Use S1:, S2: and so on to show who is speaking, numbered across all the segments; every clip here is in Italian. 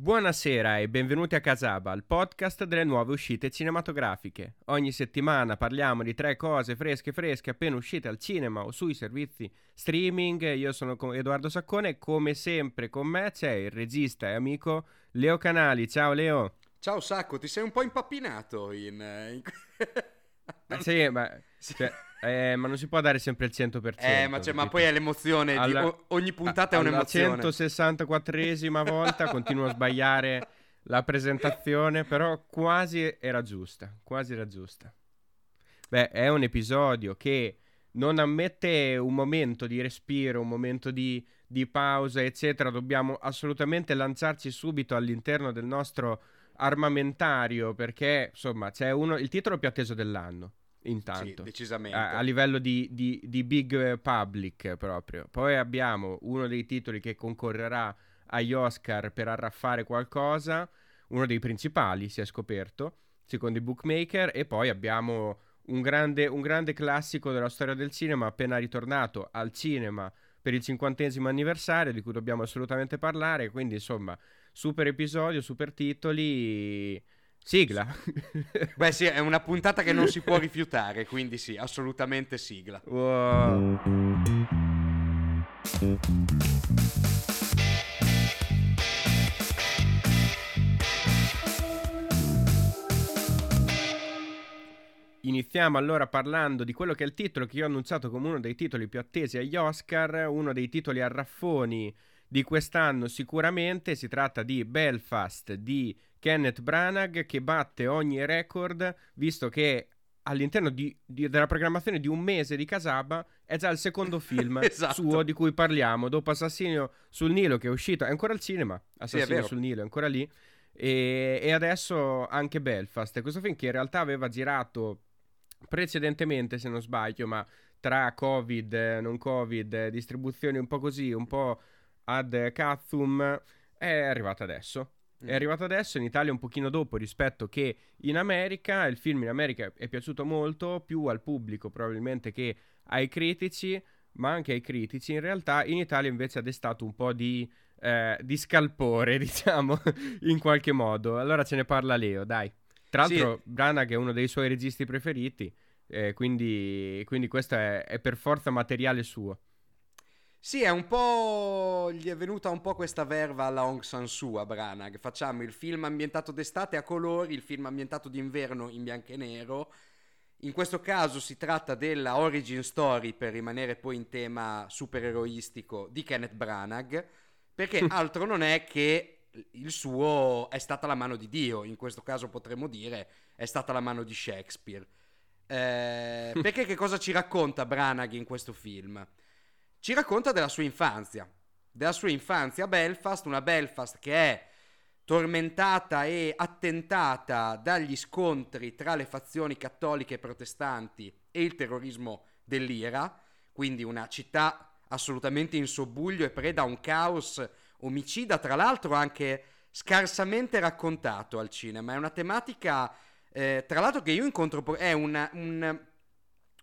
S1: Buonasera e benvenuti a Casaba, il podcast delle nuove uscite cinematografiche. Ogni settimana parliamo di tre cose fresche fresche appena uscite al cinema o sui servizi streaming. Io sono Edoardo Saccone e come sempre con me c'è il regista e amico Leo Canali. Ciao Leo.
S2: Ciao Sacco, ti sei un po' impappinato in... in...
S1: Eh, sì, ma... Cioè, eh, ma non si può dare sempre il 100%.
S2: Eh, ma, cioè, ma poi è l'emozione. Alla, di, ogni puntata a, è un'emozione.
S1: La 164esima volta continuo a sbagliare la presentazione, però quasi era giusta. Quasi era giusta. Beh, è un episodio che non ammette un momento di respiro, un momento di, di pausa, eccetera. Dobbiamo assolutamente lanciarci subito all'interno del nostro armamentario perché, insomma, c'è uno, il titolo più atteso dell'anno intanto.
S2: Sì, decisamente.
S1: A, a livello di, di, di, big public proprio. Poi abbiamo uno dei titoli che concorrerà agli Oscar per arraffare qualcosa, uno dei principali si è scoperto, secondo i bookmaker, e poi abbiamo un grande, un grande classico della storia del cinema appena ritornato al cinema per il cinquantesimo anniversario di cui dobbiamo assolutamente parlare, quindi insomma, super episodio, super titoli Sigla.
S2: Beh sì, è una puntata che non si può rifiutare, quindi sì, assolutamente sigla.
S1: Wow. Iniziamo allora parlando di quello che è il titolo che io ho annunciato come uno dei titoli più attesi agli Oscar, uno dei titoli a raffoni di quest'anno sicuramente, si tratta di Belfast di Kenneth Branagh che batte ogni record, visto che all'interno di, di, della programmazione di un mese di Casaba è già il secondo film esatto. suo di cui parliamo. Dopo Assassino sul Nilo, che è uscito, è ancora al cinema. Assassino sì, sul Nilo è ancora lì. E, e, adesso anche Belfast. Questo film che in realtà aveva girato precedentemente, se non sbaglio, ma tra Covid, non Covid, distribuzioni un po' così, un po' ad Cathum, è arrivato adesso. È mm. arrivato adesso in Italia un pochino dopo rispetto che in America. Il film in America è piaciuto molto, più al pubblico probabilmente che ai critici, ma anche ai critici. In realtà in Italia invece ha destato un po' di, eh, di scalpore, diciamo, in qualche modo. Allora ce ne parla Leo, dai. Tra l'altro sì. Branagh è uno dei suoi registi preferiti, eh, quindi, quindi questo è, è per forza materiale suo.
S2: Sì, è un po'. gli è venuta un po' questa verva alla Aung San Suu a Branagh. Facciamo il film ambientato d'estate a colori, il film ambientato d'inverno in bianco e nero. In questo caso si tratta della origin story, per rimanere poi in tema supereroistico, di Kenneth Branagh, perché altro non è che il suo è stata la mano di Dio, in questo caso potremmo dire è stata la mano di Shakespeare. Eh, perché che cosa ci racconta Branagh in questo film? Ci racconta della sua infanzia, della sua infanzia a Belfast, una Belfast che è tormentata e attentata dagli scontri tra le fazioni cattoliche e protestanti e il terrorismo dell'IRA, quindi una città assolutamente in sobbuglio e preda a un caos omicida, tra l'altro anche scarsamente raccontato al cinema. È una tematica, eh, tra l'altro, che io incontro, è una, un,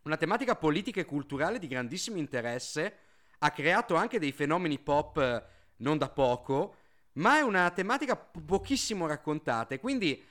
S2: una tematica politica e culturale di grandissimo interesse ha creato anche dei fenomeni pop eh, non da poco, ma è una tematica pochissimo raccontata e quindi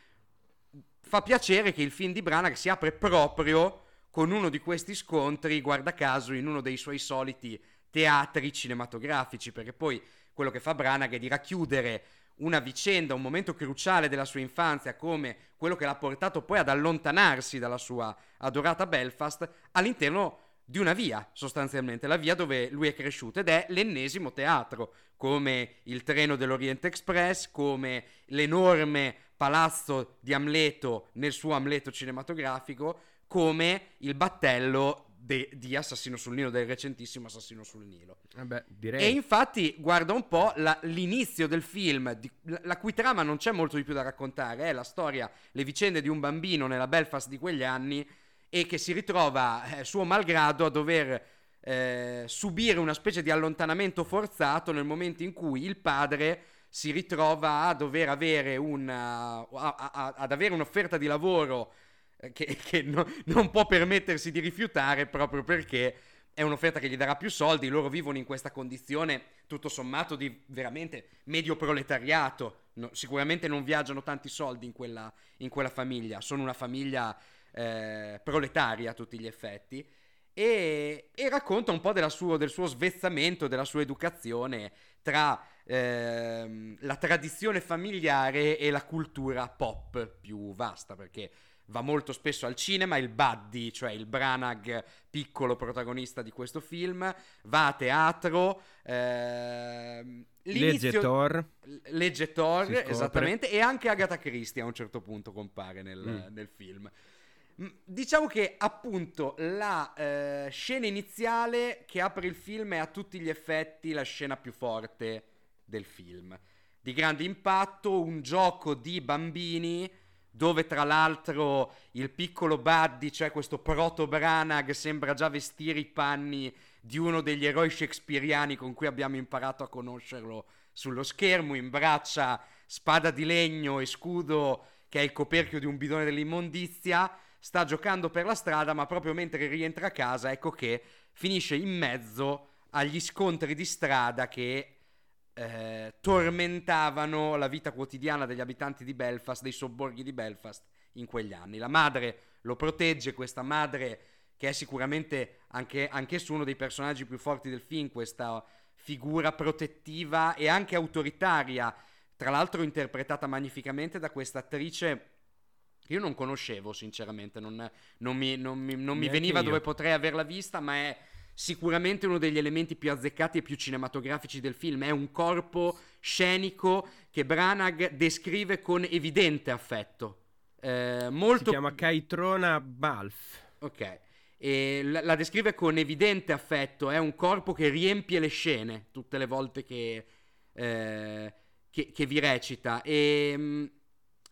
S2: fa piacere che il film di Branagh si apre proprio con uno di questi scontri, guarda caso, in uno dei suoi soliti teatri cinematografici, perché poi quello che fa Branagh è di racchiudere una vicenda, un momento cruciale della sua infanzia, come quello che l'ha portato poi ad allontanarsi dalla sua adorata Belfast, all'interno di una via, sostanzialmente, la via dove lui è cresciuto ed è l'ennesimo teatro, come il treno dell'Oriente Express, come l'enorme palazzo di Amleto nel suo Amleto cinematografico, come il battello de- di Assassino sul Nilo, del recentissimo Assassino sul Nilo.
S1: Vabbè.
S2: E infatti, guarda un po' la, l'inizio del film, di, la, la, cui trama non c'è molto di più da raccontare, è la storia, le vicende di un bambino nella Belfast di quegli anni e che si ritrova eh, suo malgrado a dover eh, subire una specie di allontanamento forzato nel momento in cui il padre si ritrova a dover avere una, a, a, ad avere un'offerta di lavoro eh, che, che no, non può permettersi di rifiutare proprio perché è un'offerta che gli darà più soldi, loro vivono in questa condizione tutto sommato di veramente medio proletariato, No, sicuramente non viaggiano tanti soldi in quella, in quella famiglia, sono una famiglia eh, proletaria a tutti gli effetti. E, e racconta un po' suo, del suo svezzamento, della sua educazione tra ehm, la tradizione familiare e la cultura pop più vasta, perché va molto spesso al cinema, il Buddy, cioè il Branagh piccolo protagonista di questo film, va a teatro, ehm,
S1: legge Thor,
S2: legge Thor esattamente, e anche Agatha Christie a un certo punto compare nel, mm. nel film. Diciamo che appunto la eh, scena iniziale che apre il film è a tutti gli effetti la scena più forte del film. Di grande impatto, un gioco di bambini dove tra l'altro il piccolo Buddy, cioè questo proto Branagh, sembra già vestire i panni di uno degli eroi shakespeariani con cui abbiamo imparato a conoscerlo sullo schermo, imbraccia spada di legno e scudo che è il coperchio di un bidone dell'immondizia, sta giocando per la strada, ma proprio mentre rientra a casa, ecco che finisce in mezzo agli scontri di strada che eh, tormentavano la vita quotidiana degli abitanti di Belfast, dei sobborghi di Belfast in quegli anni. La madre lo protegge, questa madre che è sicuramente anche, anch'esso uno dei personaggi più forti del film, questa figura protettiva e anche autoritaria, tra l'altro interpretata magnificamente da questa attrice io non conoscevo sinceramente, non, non mi, non mi, non mi veniva io. dove potrei averla vista, ma è sicuramente uno degli elementi più azzeccati e più cinematografici del film. È un corpo scenico che Branagh descrive con evidente affetto. Eh, molto... Si
S1: chiama Kaitrona Balf.
S2: Ok. E la, la, descrive con evidente affetto. È un corpo che riempie le scene tutte le volte che, eh, che, che vi recita. E mm,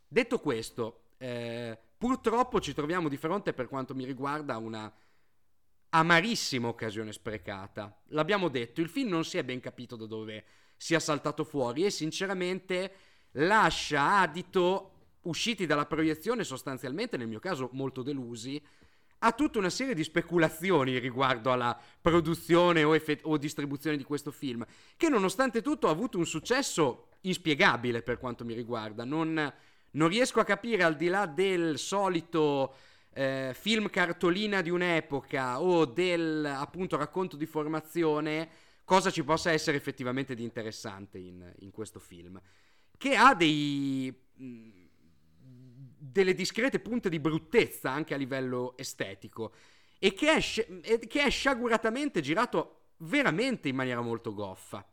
S2: detto questo, eh, purtroppo ci troviamo di fronte, per quanto mi riguarda, a una amarissima occasione sprecata. L'abbiamo detto, il film non si è ben capito da dove sia saltato fuori e sinceramente lascia adito, usciti dalla proiezione sostanzialmente, nel mio caso molto delusi, a tutta una serie di speculazioni riguardo alla produzione o, effett- o distribuzione di questo film, che nonostante tutto ha avuto un successo inspiegabile per quanto mi riguarda. Non, non riesco a capire al di là del solito eh, film cartolina di un'epoca o del appunto racconto di formazione, cosa ci possa essere effettivamente di interessante in, in questo film. Che ha dei, mh, delle discrete punte di bruttezza anche a livello estetico e che è, che è sciaguratamente girato veramente in maniera molto goffa.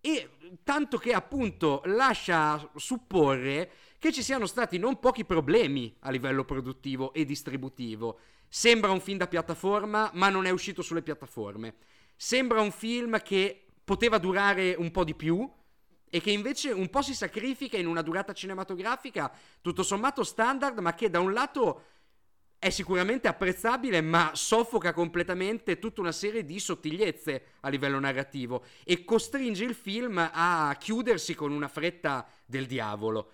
S2: E tanto che appunto lascia supporre che ci siano stati non pochi problemi a livello produttivo e distributivo. Sembra un film da piattaforma, ma non è uscito sulle piattaforme. Sembra un film che poteva durare un po' di più e che invece un po' si sacrifica in una durata cinematografica tutto sommato standard, ma che da un lato è sicuramente apprezzabile, ma soffoca completamente tutta una serie di sottigliezze a livello narrativo e costringe il film a chiudersi con una fretta del diavolo.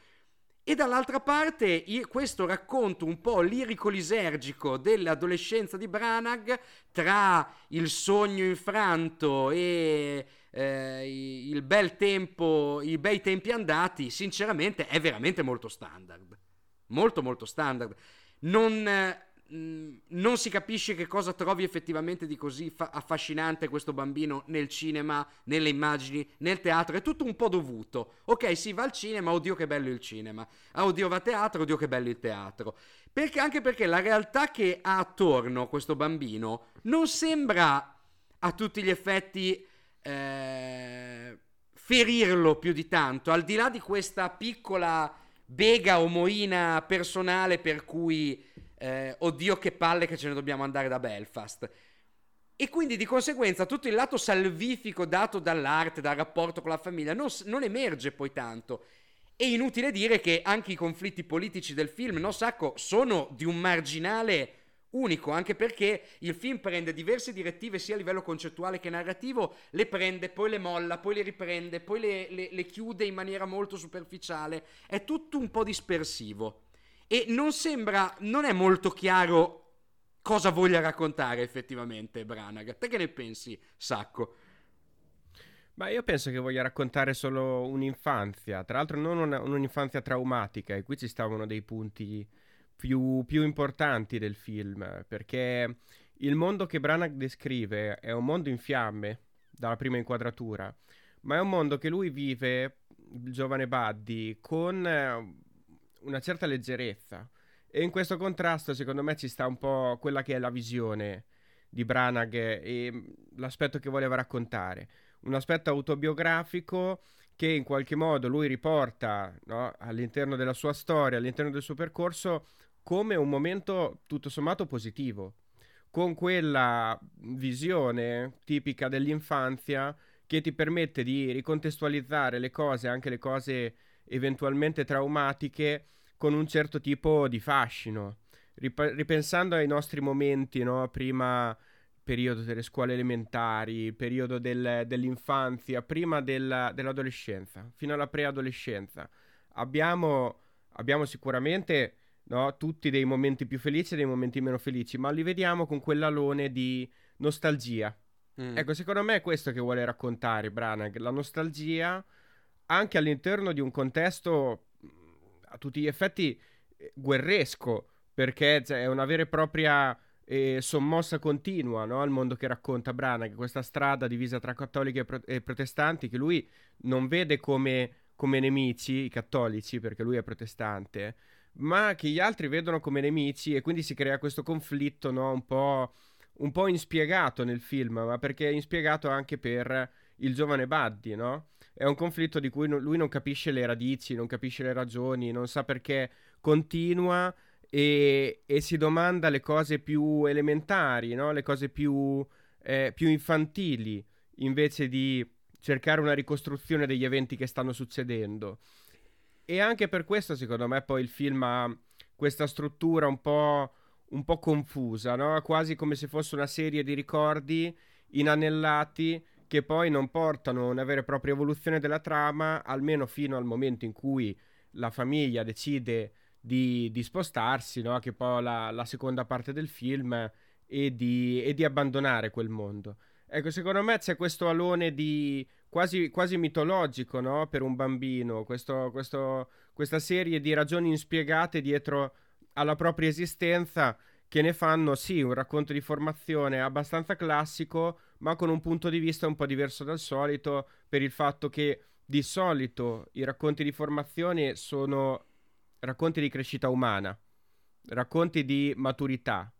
S2: E dall'altra parte questo racconto un po' lirico-lisergico dell'adolescenza di Branagh tra il sogno infranto e eh, il bel tempo, i bei tempi andati, sinceramente è veramente molto standard. Molto molto standard. Non, Mm, non si capisce che cosa trovi effettivamente di così fa- affascinante questo bambino nel cinema, nelle immagini, nel teatro. È tutto un po' dovuto. Ok, si va al cinema, oddio che bello il cinema. Ah, oddio va a teatro, oddio che bello il teatro. Perché, anche perché la realtà che ha attorno questo bambino non sembra a tutti gli effetti eh, ferirlo più di tanto. Al di là di questa piccola bega o moina personale per cui eh, oddio che palle che ce ne dobbiamo andare da Belfast. E quindi di conseguenza tutto il lato salvifico dato dall'arte, dal rapporto con la famiglia, non, non emerge poi tanto. È inutile dire che anche i conflitti politici del film, no Sacco, sono di un marginale unico, anche perché il film prende diverse direttive sia a livello concettuale che narrativo, le prende, poi le molla, poi le riprende, poi le, le, le chiude in maniera molto superficiale. È tutto un po' dispersivo e non sembra, non è molto chiaro cosa voglia raccontare effettivamente Branagh. Te che ne pensi, Sacco?
S1: Ma io penso che voglia raccontare solo un'infanzia, tra l'altro non una, un'infanzia traumatica, e qui ci sta uno dei punti più, più importanti del film, perché il mondo che Branagh descrive è un mondo in fiamme, dalla prima inquadratura, ma è un mondo che lui vive, il giovane Buddy, con eh, una certa leggerezza. E in questo contrasto, secondo me, ci sta un po' quella che è la visione di Branagh e l'aspetto che voleva raccontare un aspetto autobiografico che in qualche modo lui riporta no, all'interno della sua storia, all'interno del suo percorso, come un momento tutto sommato positivo, con quella visione tipica dell'infanzia che ti permette di ricontestualizzare le cose, anche le cose eventualmente traumatiche, con un certo tipo di fascino. Rip- ripensando ai nostri momenti, no? prima periodo delle scuole elementari, periodo del, dell'infanzia, prima della, dell'adolescenza, fino alla preadolescenza. Abbiamo, abbiamo sicuramente no, tutti dei momenti più felici e dei momenti meno felici, ma li vediamo con quell'alone di nostalgia. Mm. Ecco, secondo me è questo che vuole raccontare Branagh, la nostalgia anche all'interno di un contesto a tutti gli effetti eh, guerresco, perché è una vera e propria e sommossa continua no? al mondo che racconta Branagh, questa strada divisa tra cattolici e, pro- e protestanti che lui non vede come, come, nemici, i cattolici, perché lui è protestante, ma che gli altri vedono come nemici e quindi si crea questo conflitto no? un, po', un po' inspiegato nel film, ma perché è inspiegato anche per il giovane Buddy, no? È un conflitto di cui no- lui non capisce le radici, non capisce le ragioni, non sa perché continua e, e si domanda le cose più elementari, no? le cose più, eh, più infantili, invece di cercare una ricostruzione degli eventi che stanno succedendo. E anche per questo, secondo me, poi il film ha questa struttura un po', un po confusa, no? quasi come se fosse una serie di ricordi inanellati che poi non portano una vera e propria evoluzione della trama, almeno fino al momento in cui la famiglia decide di, di spostarsi, no? che poi la, la seconda parte del film, e di, e di abbandonare quel mondo. Ecco, secondo me c'è questo alone di quasi, quasi mitologico no? per un bambino, questo, questo, questa serie di ragioni inspiegate dietro alla propria esistenza che ne fanno sì un racconto di formazione abbastanza classico, ma con un punto di vista un po' diverso dal solito, per il fatto che di solito i racconti di formazione sono racconti di crescita umana, racconti di maturità,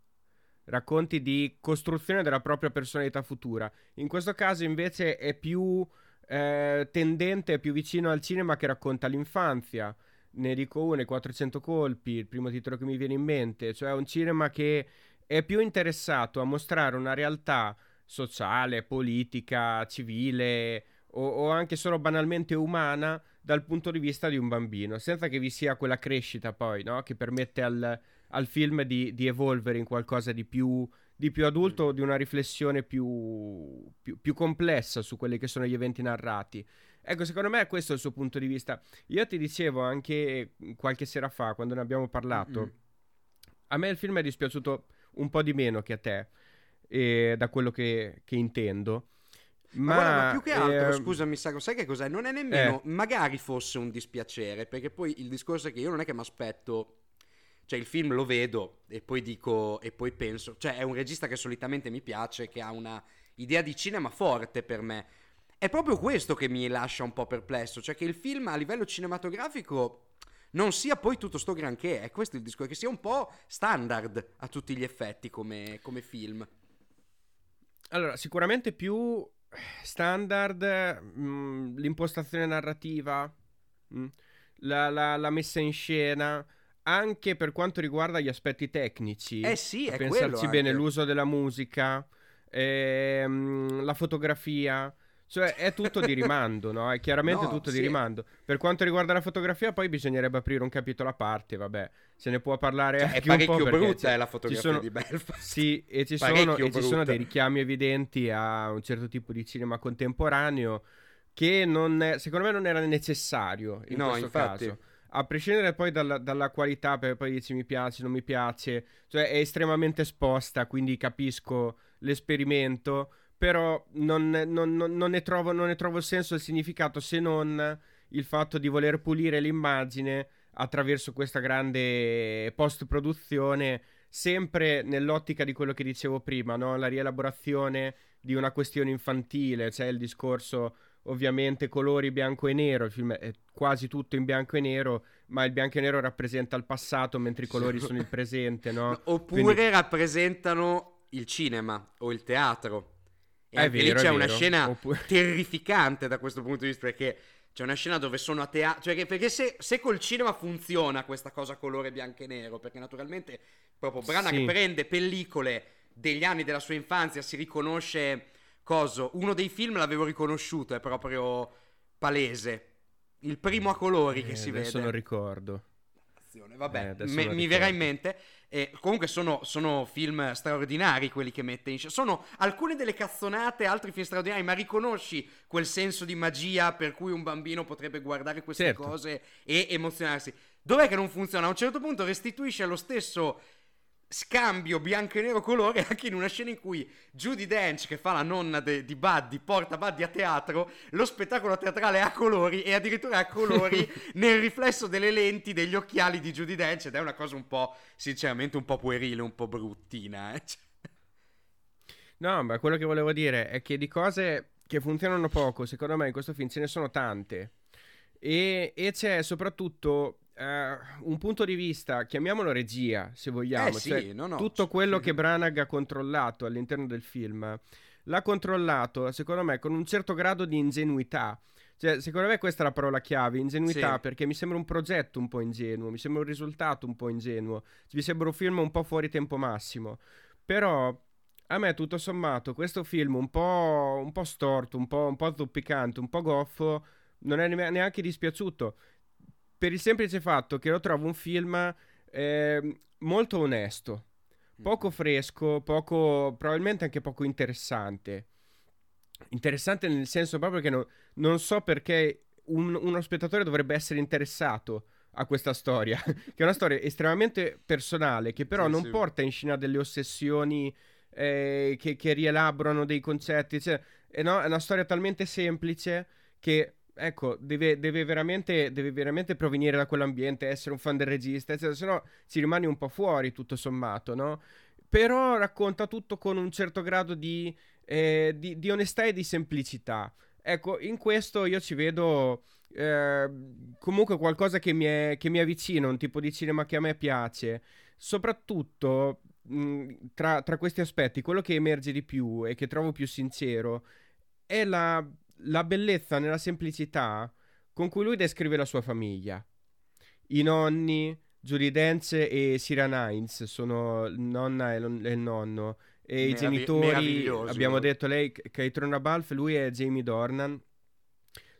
S1: racconti di costruzione della propria personalità futura. In questo caso invece è più eh, tendente, è più vicino al cinema che racconta l'infanzia. Ne dico uno, i 400 colpi, il primo titolo che mi viene in mente, cioè un cinema che è più interessato a mostrare una realtà sociale, politica, civile o, o anche solo banalmente umana dal punto di vista di un bambino, senza che vi sia quella crescita poi, no? Che permette al, al film di, di, evolvere in qualcosa di più, di più adulto, di una riflessione più, più, più, complessa su quelli che sono gli eventi narrati. Ecco, secondo me questo è il suo punto di vista. Io ti dicevo anche qualche sera fa, quando ne abbiamo parlato, mm-hmm. a me il film è dispiaciuto un po' di meno che a te, eh, da quello che, che intendo.
S2: Ma, ma, guarda, ma più che altro, eh, scusami, Sacro, sai che cos'è? Non è nemmeno, eh. magari fosse un dispiacere, perché poi il discorso è che io non è che mi aspetto, cioè il film lo vedo e poi dico, e poi penso, cioè è un regista che solitamente mi piace, che ha una idea di cinema forte per me. È proprio questo che mi lascia un po' perplesso, cioè che il film a livello cinematografico non sia poi tutto sto granché, è questo il discorso, che sia un po' standard a tutti gli effetti come, come film.
S1: Allora, sicuramente più standard, mh, mm, l'impostazione narrativa, mh, mm, la, la, la, messa in scena, anche per quanto riguarda gli aspetti tecnici.
S2: Eh sì, è
S1: pensarci bene, l'uso della musica, ehm, la fotografia. Cioè è tutto di rimando, no? È chiaramente no, tutto sì. di rimando. Per quanto riguarda la fotografia, poi bisognerebbe aprire un capitolo a parte, vabbè. Se ne può parlare cioè,
S2: anche un po' brutta è la fotografia
S1: sono...
S2: di Belfast.
S1: Sì, e, ci sono, e ci sono, dei richiami evidenti a un certo tipo di cinema contemporaneo che non, secondo me non era necessario in no, questo infatti. caso. A prescindere poi dalla, dalla qualità, perché poi dici mi piace, non mi piace, cioè è estremamente esposta, quindi capisco l'esperimento però non, non, non, non, ne trovo, non ne trovo il senso e il significato se non il fatto di voler pulire l'immagine attraverso questa grande post-produzione, sempre nell'ottica di quello che dicevo prima, no? la rielaborazione di una questione infantile, c'è il discorso ovviamente colori bianco e nero, il film è quasi tutto in bianco e nero, ma il bianco e nero rappresenta il passato mentre i colori sono il presente, no?
S2: Oppure Quindi... rappresentano il cinema o il teatro. E anche vero, lì c'è una scena Oppure... terrificante da questo punto di vista perché c'è una scena dove sono a teatro. Cioè, perché se, se, col cinema funziona questa cosa colore bianco e nero, perché naturalmente proprio Branagh sì. prende pellicole degli anni della sua infanzia, si riconosce. Coso, uno dei film l'avevo riconosciuto, è proprio palese. Il primo a colori
S1: eh,
S2: che si
S1: adesso
S2: vede.
S1: Adesso non ricordo.
S2: Vabbè, eh, me, mi verrà in mente. E comunque sono, sono, film straordinari quelli che mette in scena. Sono alcune delle cazzonate, altri film straordinari, ma riconosci quel senso di magia per cui un bambino potrebbe guardare queste certo. cose e emozionarsi. Dov'è che non funziona? A un certo punto restituisce lo stesso scambio bianco e nero colore anche in una scena in cui Judy Dench che fa la nonna de, di Buddy porta Buddy a teatro lo spettacolo teatrale è a colori e addirittura a colori nel riflesso delle lenti degli occhiali di Judy Dench ed è una cosa un po' sinceramente un po' puerile un po' bruttina eh?
S1: No ma quello che volevo dire è che di cose che funzionano poco secondo me in questo film ce ne sono tante e, e c'è soprattutto Uh, un punto di vista, chiamiamolo regia, se vogliamo,
S2: eh sì,
S1: cioè,
S2: no, no,
S1: tutto quello che Branagh ha controllato all'interno del film, l'ha controllato, secondo me, con un certo grado di ingenuità. Cioè, secondo me questa è la parola chiave, ingenuità, sì. perché mi sembra un progetto un po' ingenuo, mi sembra un risultato un po' ingenuo, mi sembra un film un po' fuori tempo massimo. Però a me, tutto sommato, questo film un po', un po storto, un po', un po' zoppicante, un po' goffo, non è neanche dispiaciuto per il semplice fatto che lo trovo un film eh, molto onesto, poco mm. fresco, poco, probabilmente anche poco interessante. Interessante nel senso proprio che no, non so perché un, uno spettatore dovrebbe essere interessato a questa storia, che è una storia estremamente personale, che però sì, non sì. porta in scena delle ossessioni eh, che, che, rielaborano dei concetti. Cioè, è, no, è una storia talmente semplice che ecco, deve, deve, veramente, deve, veramente, provenire da quell'ambiente, essere un fan del regista, eccetera, se no ci rimani un po' fuori tutto sommato, no? Però racconta tutto con un certo grado di, eh, di, di onestà e di semplicità. Ecco, in questo io ci vedo eh, comunque qualcosa che mi, è, che mi avvicina, un tipo di cinema che a me piace. Soprattutto mh, tra, tra questi aspetti, quello che emerge di più e che trovo più sincero è la la bellezza nella semplicità con cui lui descrive la sua famiglia. I nonni, Judy Dance e Sira Hines sono nonna e, e il nonno. E Meravi- i genitori, abbiamo detto lei, Caitron Balf, lui è Jamie Dornan.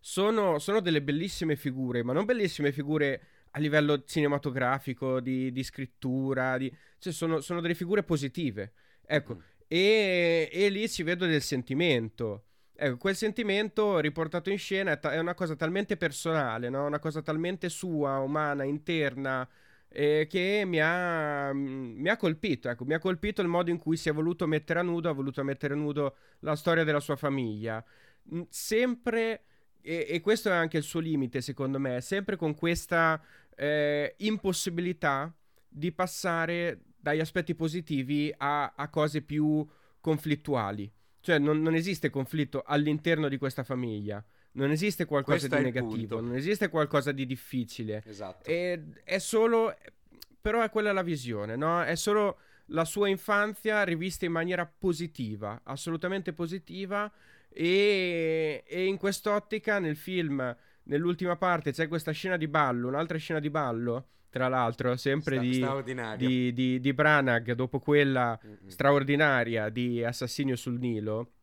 S1: Sono, sono, delle bellissime figure, ma non bellissime figure a livello cinematografico, di, di scrittura, di... Cioè sono, sono, delle figure positive. Ecco, mm. e, e lì ci vedo del sentimento. Ecco, quel sentimento riportato in scena è, ta- è una cosa talmente personale, no? una cosa talmente sua, umana, interna, eh, che mi ha, mm, mi ha, colpito. Ecco, mi ha colpito il modo in cui si è voluto mettere a nudo, ha voluto mettere a nudo la storia della sua famiglia. Mm, sempre, e, e questo è anche il suo limite, secondo me, sempre con questa eh, impossibilità di passare dagli aspetti positivi a, a cose più conflittuali. Cioè, non, non, esiste conflitto all'interno di questa famiglia. Non esiste qualcosa
S2: Questo
S1: di negativo, non esiste qualcosa di difficile.
S2: Esatto.
S1: E, è solo. Però è quella la visione, no? È solo la sua infanzia rivista in maniera positiva, assolutamente positiva. E, e in quest'ottica, nel film, nell'ultima parte, c'è questa scena di ballo, un'altra scena di ballo tra l'altro, sempre Sta- di, di, di, di, Branagh, dopo quella Mm-mm. straordinaria di Assassinio sul Nilo.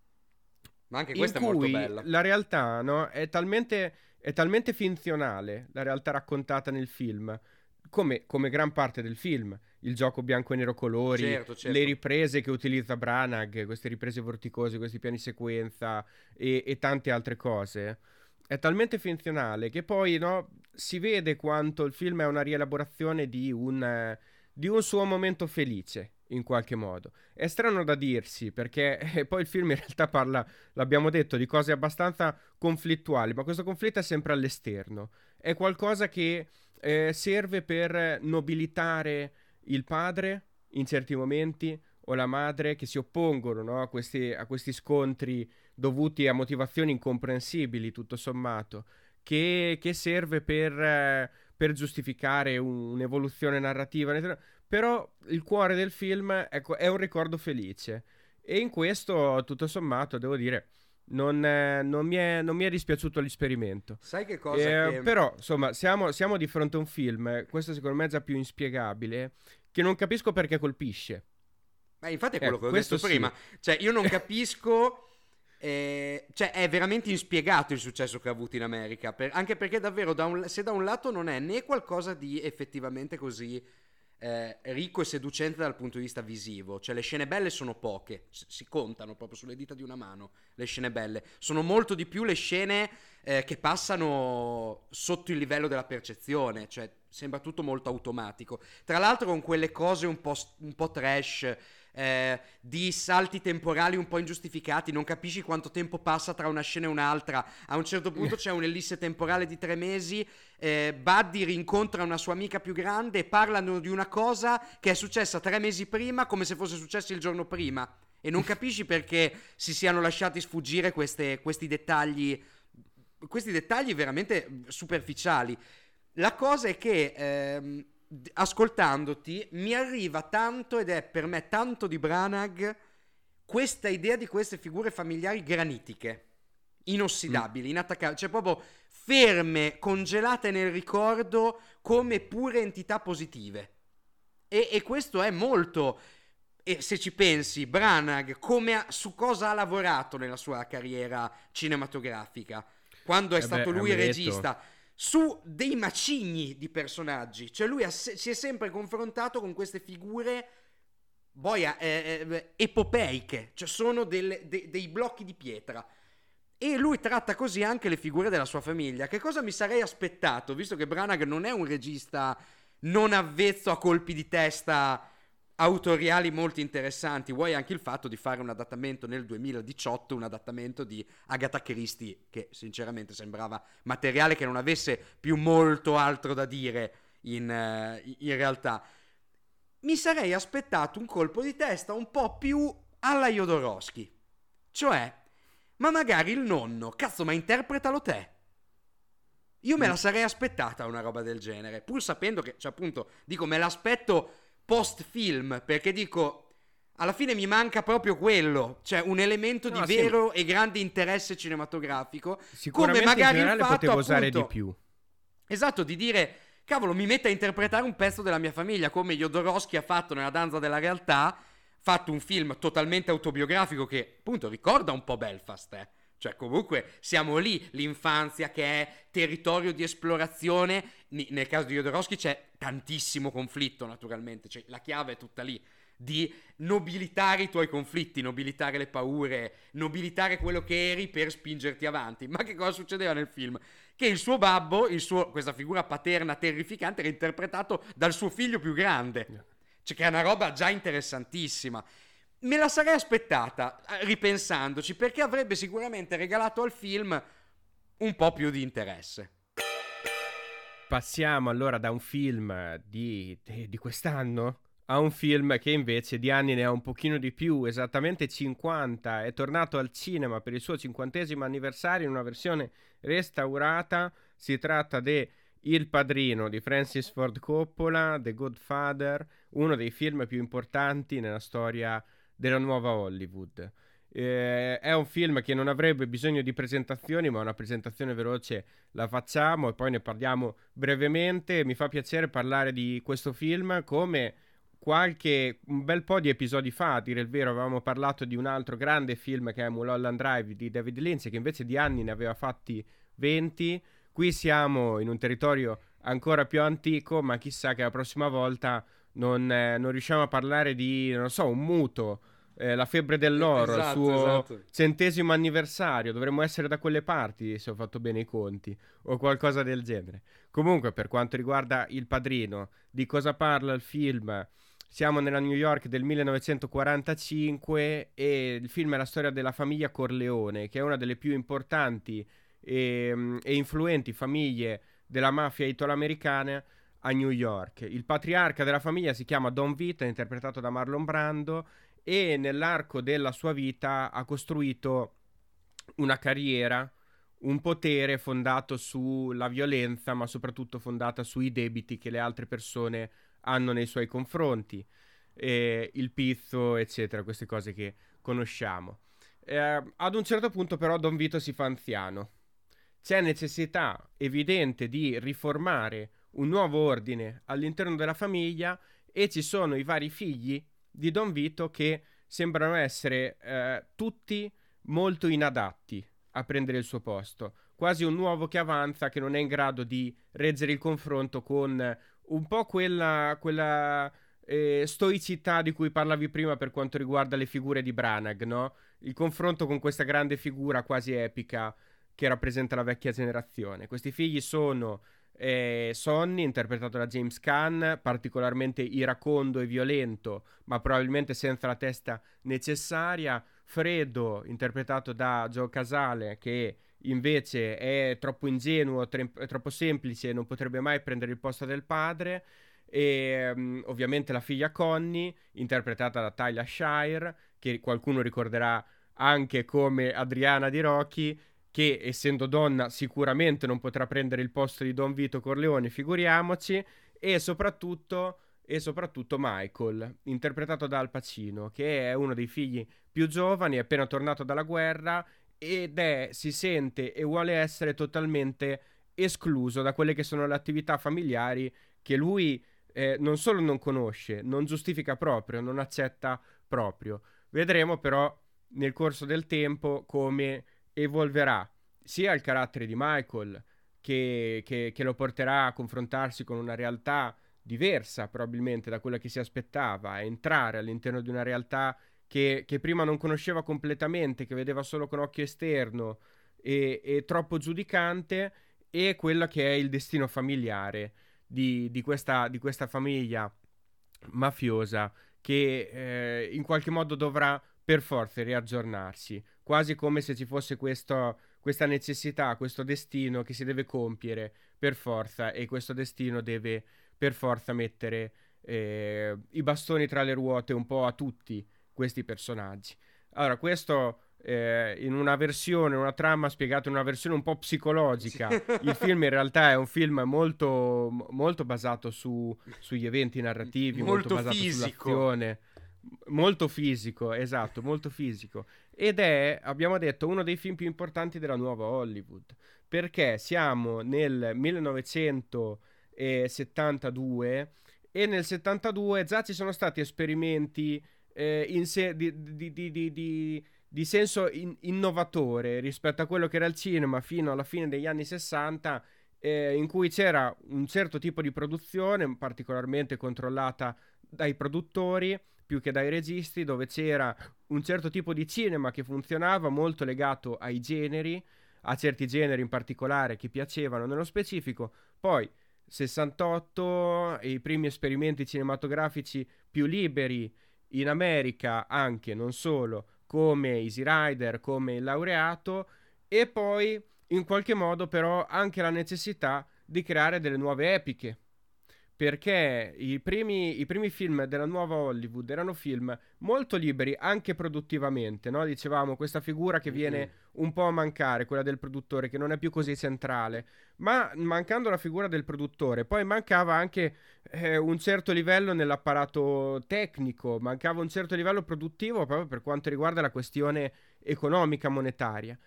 S2: Ma anche questa è molto bella.
S1: La realtà no, è, talmente, è talmente finzionale, la realtà raccontata nel film, come, come, gran parte del film. Il gioco bianco e nero colori,
S2: certo, certo.
S1: le riprese che utilizza Branagh, queste riprese vorticose, questi piani sequenza e, e tante altre cose è talmente finzionale che poi no, si vede quanto il film è una rielaborazione di un, eh, di un suo momento felice in qualche modo. È strano da dirsi perché eh, poi il film in realtà parla, l'abbiamo detto, di cose abbastanza conflittuali, ma questo conflitto è sempre all'esterno. È qualcosa che eh, serve per nobilitare il padre in certi momenti o la madre che si oppongono no, a, questi, a, questi, scontri dovuti a motivazioni incomprensibili, tutto sommato, che, che serve per, eh, per giustificare un, un'evoluzione narrativa. Però il cuore del film ecco, è un ricordo felice. E in questo, tutto sommato, devo dire, non, eh, non, mi, è, non mi, è, dispiaciuto l'esperimento.
S2: Sai che cosa?
S1: Eh, che... Però, insomma, siamo, siamo, di fronte a un film, questo secondo me è già più inspiegabile, che non capisco perché colpisce.
S2: Ma infatti è quello eh, che ho detto sì. prima. Cioè, io non capisco... Eh, cioè, è veramente inspiegato il successo che ha avuto in America. Per, anche perché davvero, da un, se da un lato non è né qualcosa di effettivamente così eh, ricco e seducente dal punto di vista visivo. Cioè, le scene belle sono poche, si contano proprio sulle dita di una mano. Le scene belle sono molto di più le scene eh, che passano sotto il livello della percezione. Cioè, sembra tutto molto automatico. Tra l'altro, con quelle cose un po', un po trash eh, di salti temporali un po' ingiustificati, non capisci quanto tempo passa tra una scena e un'altra. A un certo punto c'è un'ellisse temporale di tre mesi, eh, Buddy rincontra una sua amica più grande e parlano di una cosa che è successa tre mesi prima come se fosse successo il giorno prima. E non capisci perché si siano lasciati sfuggire queste, questi dettagli, questi dettagli veramente superficiali. La cosa è che ehm, ascoltandoti mi arriva tanto ed è per me tanto di Branagh questa idea di queste figure familiari granitiche, inossidabili, mm. inattaccabili, cioè proprio ferme, congelate nel ricordo come pure entità positive. E, e questo è molto... E se ci pensi, Branagh come ha, su cosa ha lavorato nella sua carriera cinematografica? Quando è eh stato beh, lui regista? Su dei macigni di personaggi. Cioè lui ha, si è sempre confrontato con queste figure boia, eh, eh, epopeiche, cioè sono delle, de, dei blocchi di pietra. E lui tratta così anche le figure della sua famiglia. Che cosa mi sarei aspettato, visto che Branagh non è un regista non avvezzo a colpi di testa autoriali molto interessanti. Vuoi anche il fatto di fare un adattamento nel 2018, un adattamento di Agatha Christie, che sinceramente sembrava materiale che non avesse più molto altro da dire in, uh, in realtà. Mi sarei aspettato un colpo di testa un po' più alla Jodorowsky. Cioè, ma magari il nonno, cazzo, ma interpretalo te. Io me la sarei aspettata una roba del genere, pur sapendo che, cioè appunto, dico, me l'aspetto post film, perché dico, alla fine mi manca proprio quello, cioè un elemento no, di vero e grande interesse cinematografico.
S1: Sicuramente come magari in fatto, potevo usare appunto, di più.
S2: Esatto, di dire, cavolo, mi mette a interpretare un pezzo della mia famiglia, come Jodorowsky ha fatto nella danza della realtà, fatto un film totalmente autobiografico che, appunto, ricorda un po' Belfast, eh. Cioè, comunque siamo lì, l'infanzia che è territorio di esplorazione. nel caso di Jodorowsky c'è tantissimo conflitto, naturalmente. Cioè, la chiave è tutta lì. Di nobilitare i tuoi conflitti, nobilitare le paure, nobilitare quello che eri per spingerti avanti. Ma che cosa succedeva nel film? Che il suo babbo, il suo, questa figura paterna terrificante, era interpretato dal suo figlio più grande. Cioè, che è una roba già interessantissima me la sarei aspettata, eh, ripensandoci, perché avrebbe sicuramente regalato al film un po' più di interesse.
S1: Passiamo allora da un film di, di quest'anno a un film che invece di anni ne ha un pochino di più, esattamente 50, è tornato al cinema per il suo cinquantesimo anniversario in una versione restaurata, si tratta di Il Padrino di Francis Ford Coppola, The Good Father, uno dei film più importanti nella storia della nuova Hollywood. Eh, è un film che non avrebbe bisogno di presentazioni, ma una presentazione veloce la facciamo e poi ne parliamo brevemente. Mi fa piacere parlare di questo film come qualche un bel po' di episodi fa, a dire il vero, avevamo parlato di un altro grande film che è Mulholland Drive di David Lynch, che invece di anni ne aveva fatti 20. Qui siamo in un territorio ancora più antico, ma chissà che la prossima volta non, eh, non riusciamo a parlare di, non so, un muto eh, la febbre dell'oro, esatto, il suo esatto. centesimo anniversario, dovremmo essere da quelle parti se ho fatto bene i conti o qualcosa del genere. Comunque, per quanto riguarda Il Padrino, di cosa parla il film? Siamo nella New York del 1945 e il film è la storia della famiglia Corleone, che è una delle più importanti e, e influenti famiglie della mafia italoamericana a New York. Il patriarca della famiglia si chiama Don Vito, interpretato da Marlon Brando, e nell'arco della sua vita ha costruito una carriera, un potere fondato sulla violenza, ma soprattutto fondata sui debiti che le altre persone hanno nei suoi confronti, eh, il pizzo, eccetera, queste cose che conosciamo. Eh, ad un certo punto però Don Vito si fa anziano. C'è necessità evidente di riformare un nuovo ordine all'interno della famiglia e ci sono i vari figli di Don Vito che sembrano essere eh, tutti molto inadatti a prendere il suo posto. Quasi un nuovo che avanza che non è in grado di reggere il confronto con un po' quella, quella eh, stoicità di cui parlavi prima per quanto riguarda le figure di Branagh, no? Il confronto con questa grande figura quasi epica che rappresenta la vecchia generazione. Questi figli sono eh, Sonny, interpretato da James Caan, particolarmente iracondo e violento, ma probabilmente senza la testa necessaria. Fredo, interpretato da Joe Casale, che invece è troppo ingenuo, tre- troppo semplice e non potrebbe mai prendere il posto del padre. E um, ovviamente la figlia Connie, interpretata da Tyler Shire, che qualcuno ricorderà anche come Adriana di Rocky, che essendo donna sicuramente non potrà prendere il posto di Don Vito Corleone, figuriamoci, e soprattutto, e soprattutto Michael, interpretato da Al Pacino, che è uno dei figli più giovani, appena tornato dalla guerra ed è, si sente e vuole essere totalmente escluso da quelle che sono le attività familiari che lui eh, non solo non conosce, non giustifica proprio, non accetta proprio. Vedremo però nel corso del tempo come evolverà sia il carattere di Michael, che, che, che, lo porterà a confrontarsi con una realtà diversa probabilmente da quella che si aspettava, a entrare all'interno di una realtà che, che prima non conosceva completamente, che vedeva solo con occhio esterno e, e troppo giudicante, e quello che è il destino familiare di, di, questa, di questa, famiglia mafiosa che eh, in qualche modo dovrà per forza riaggiornarsi, quasi come se ci fosse questo, questa necessità, questo destino che si deve compiere per forza e questo destino deve per forza mettere eh, i bastoni tra le ruote un po' a tutti questi personaggi. Allora, questo eh, in una versione, una trama spiegata in una versione un po' psicologica. Il film in realtà è un film molto, molto basato su, sugli eventi narrativi, molto, molto basato fisico. sull'azione. Molto fisico, esatto, molto fisico. Ed è, abbiamo detto, uno dei film più importanti della nuova Hollywood. Perché siamo nel 1972 e nel 72 già ci sono stati esperimenti eh, se- di, di, di, di, senso in- innovatore rispetto a quello che era il cinema fino alla fine degli anni 60, eh, in cui c'era un certo tipo di produzione particolarmente controllata dai produttori più che dai registi, dove c'era un certo tipo di cinema che funzionava molto legato ai generi, a certi generi in particolare che piacevano nello specifico. Poi 68 e i primi esperimenti cinematografici più liberi in America anche, non solo, come Easy Rider, come il laureato, e poi in qualche modo però anche la necessità di creare delle nuove epiche. Perché i primi, i primi film della nuova Hollywood erano film molto liberi anche produttivamente, no? Dicevamo questa figura che viene un po' a mancare, quella del produttore, che non è più così centrale. Ma mancando la figura del produttore, poi mancava anche eh, un certo livello nell'apparato tecnico, mancava un certo livello produttivo proprio per quanto riguarda la questione economica monetaria.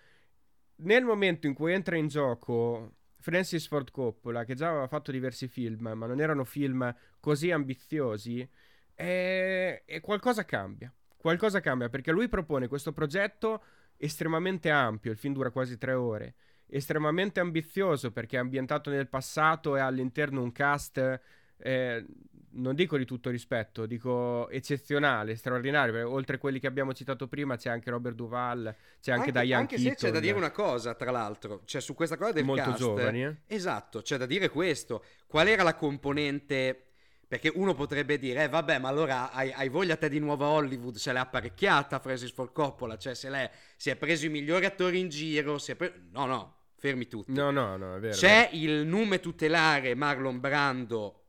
S1: Nel momento in cui entra in gioco Francis Ford Coppola, che già aveva fatto diversi film, ma non erano film così ambiziosi, e, e qualcosa cambia. Qualcosa cambia perché lui propone questo progetto estremamente ampio, il film dura quasi tre ore, estremamente ambizioso perché è ambientato nel passato e all'interno un cast eh, non dico di tutto rispetto, dico eccezionale, straordinario. Perché oltre a quelli che abbiamo citato prima, c'è anche Robert Duval, c'è anche, anche Diane
S2: Anche
S1: Keaton.
S2: se c'è da dire una cosa, tra l'altro, cioè su questa cosa del
S1: Molto
S2: cast,
S1: giovani, eh?
S2: Esatto, c'è da dire questo. Qual era la componente Perché uno potrebbe dire, eh vabbè, ma allora hai, hai voglia te di nuova Hollywood, se l'è apparecchiata Francis Ford Coppola, cioè se lei si è preso i migliori attori in giro, si è pre- no, no, fermi tutti.
S1: No, no, no, è vero.
S2: C'è il nume tutelare Marlon Brando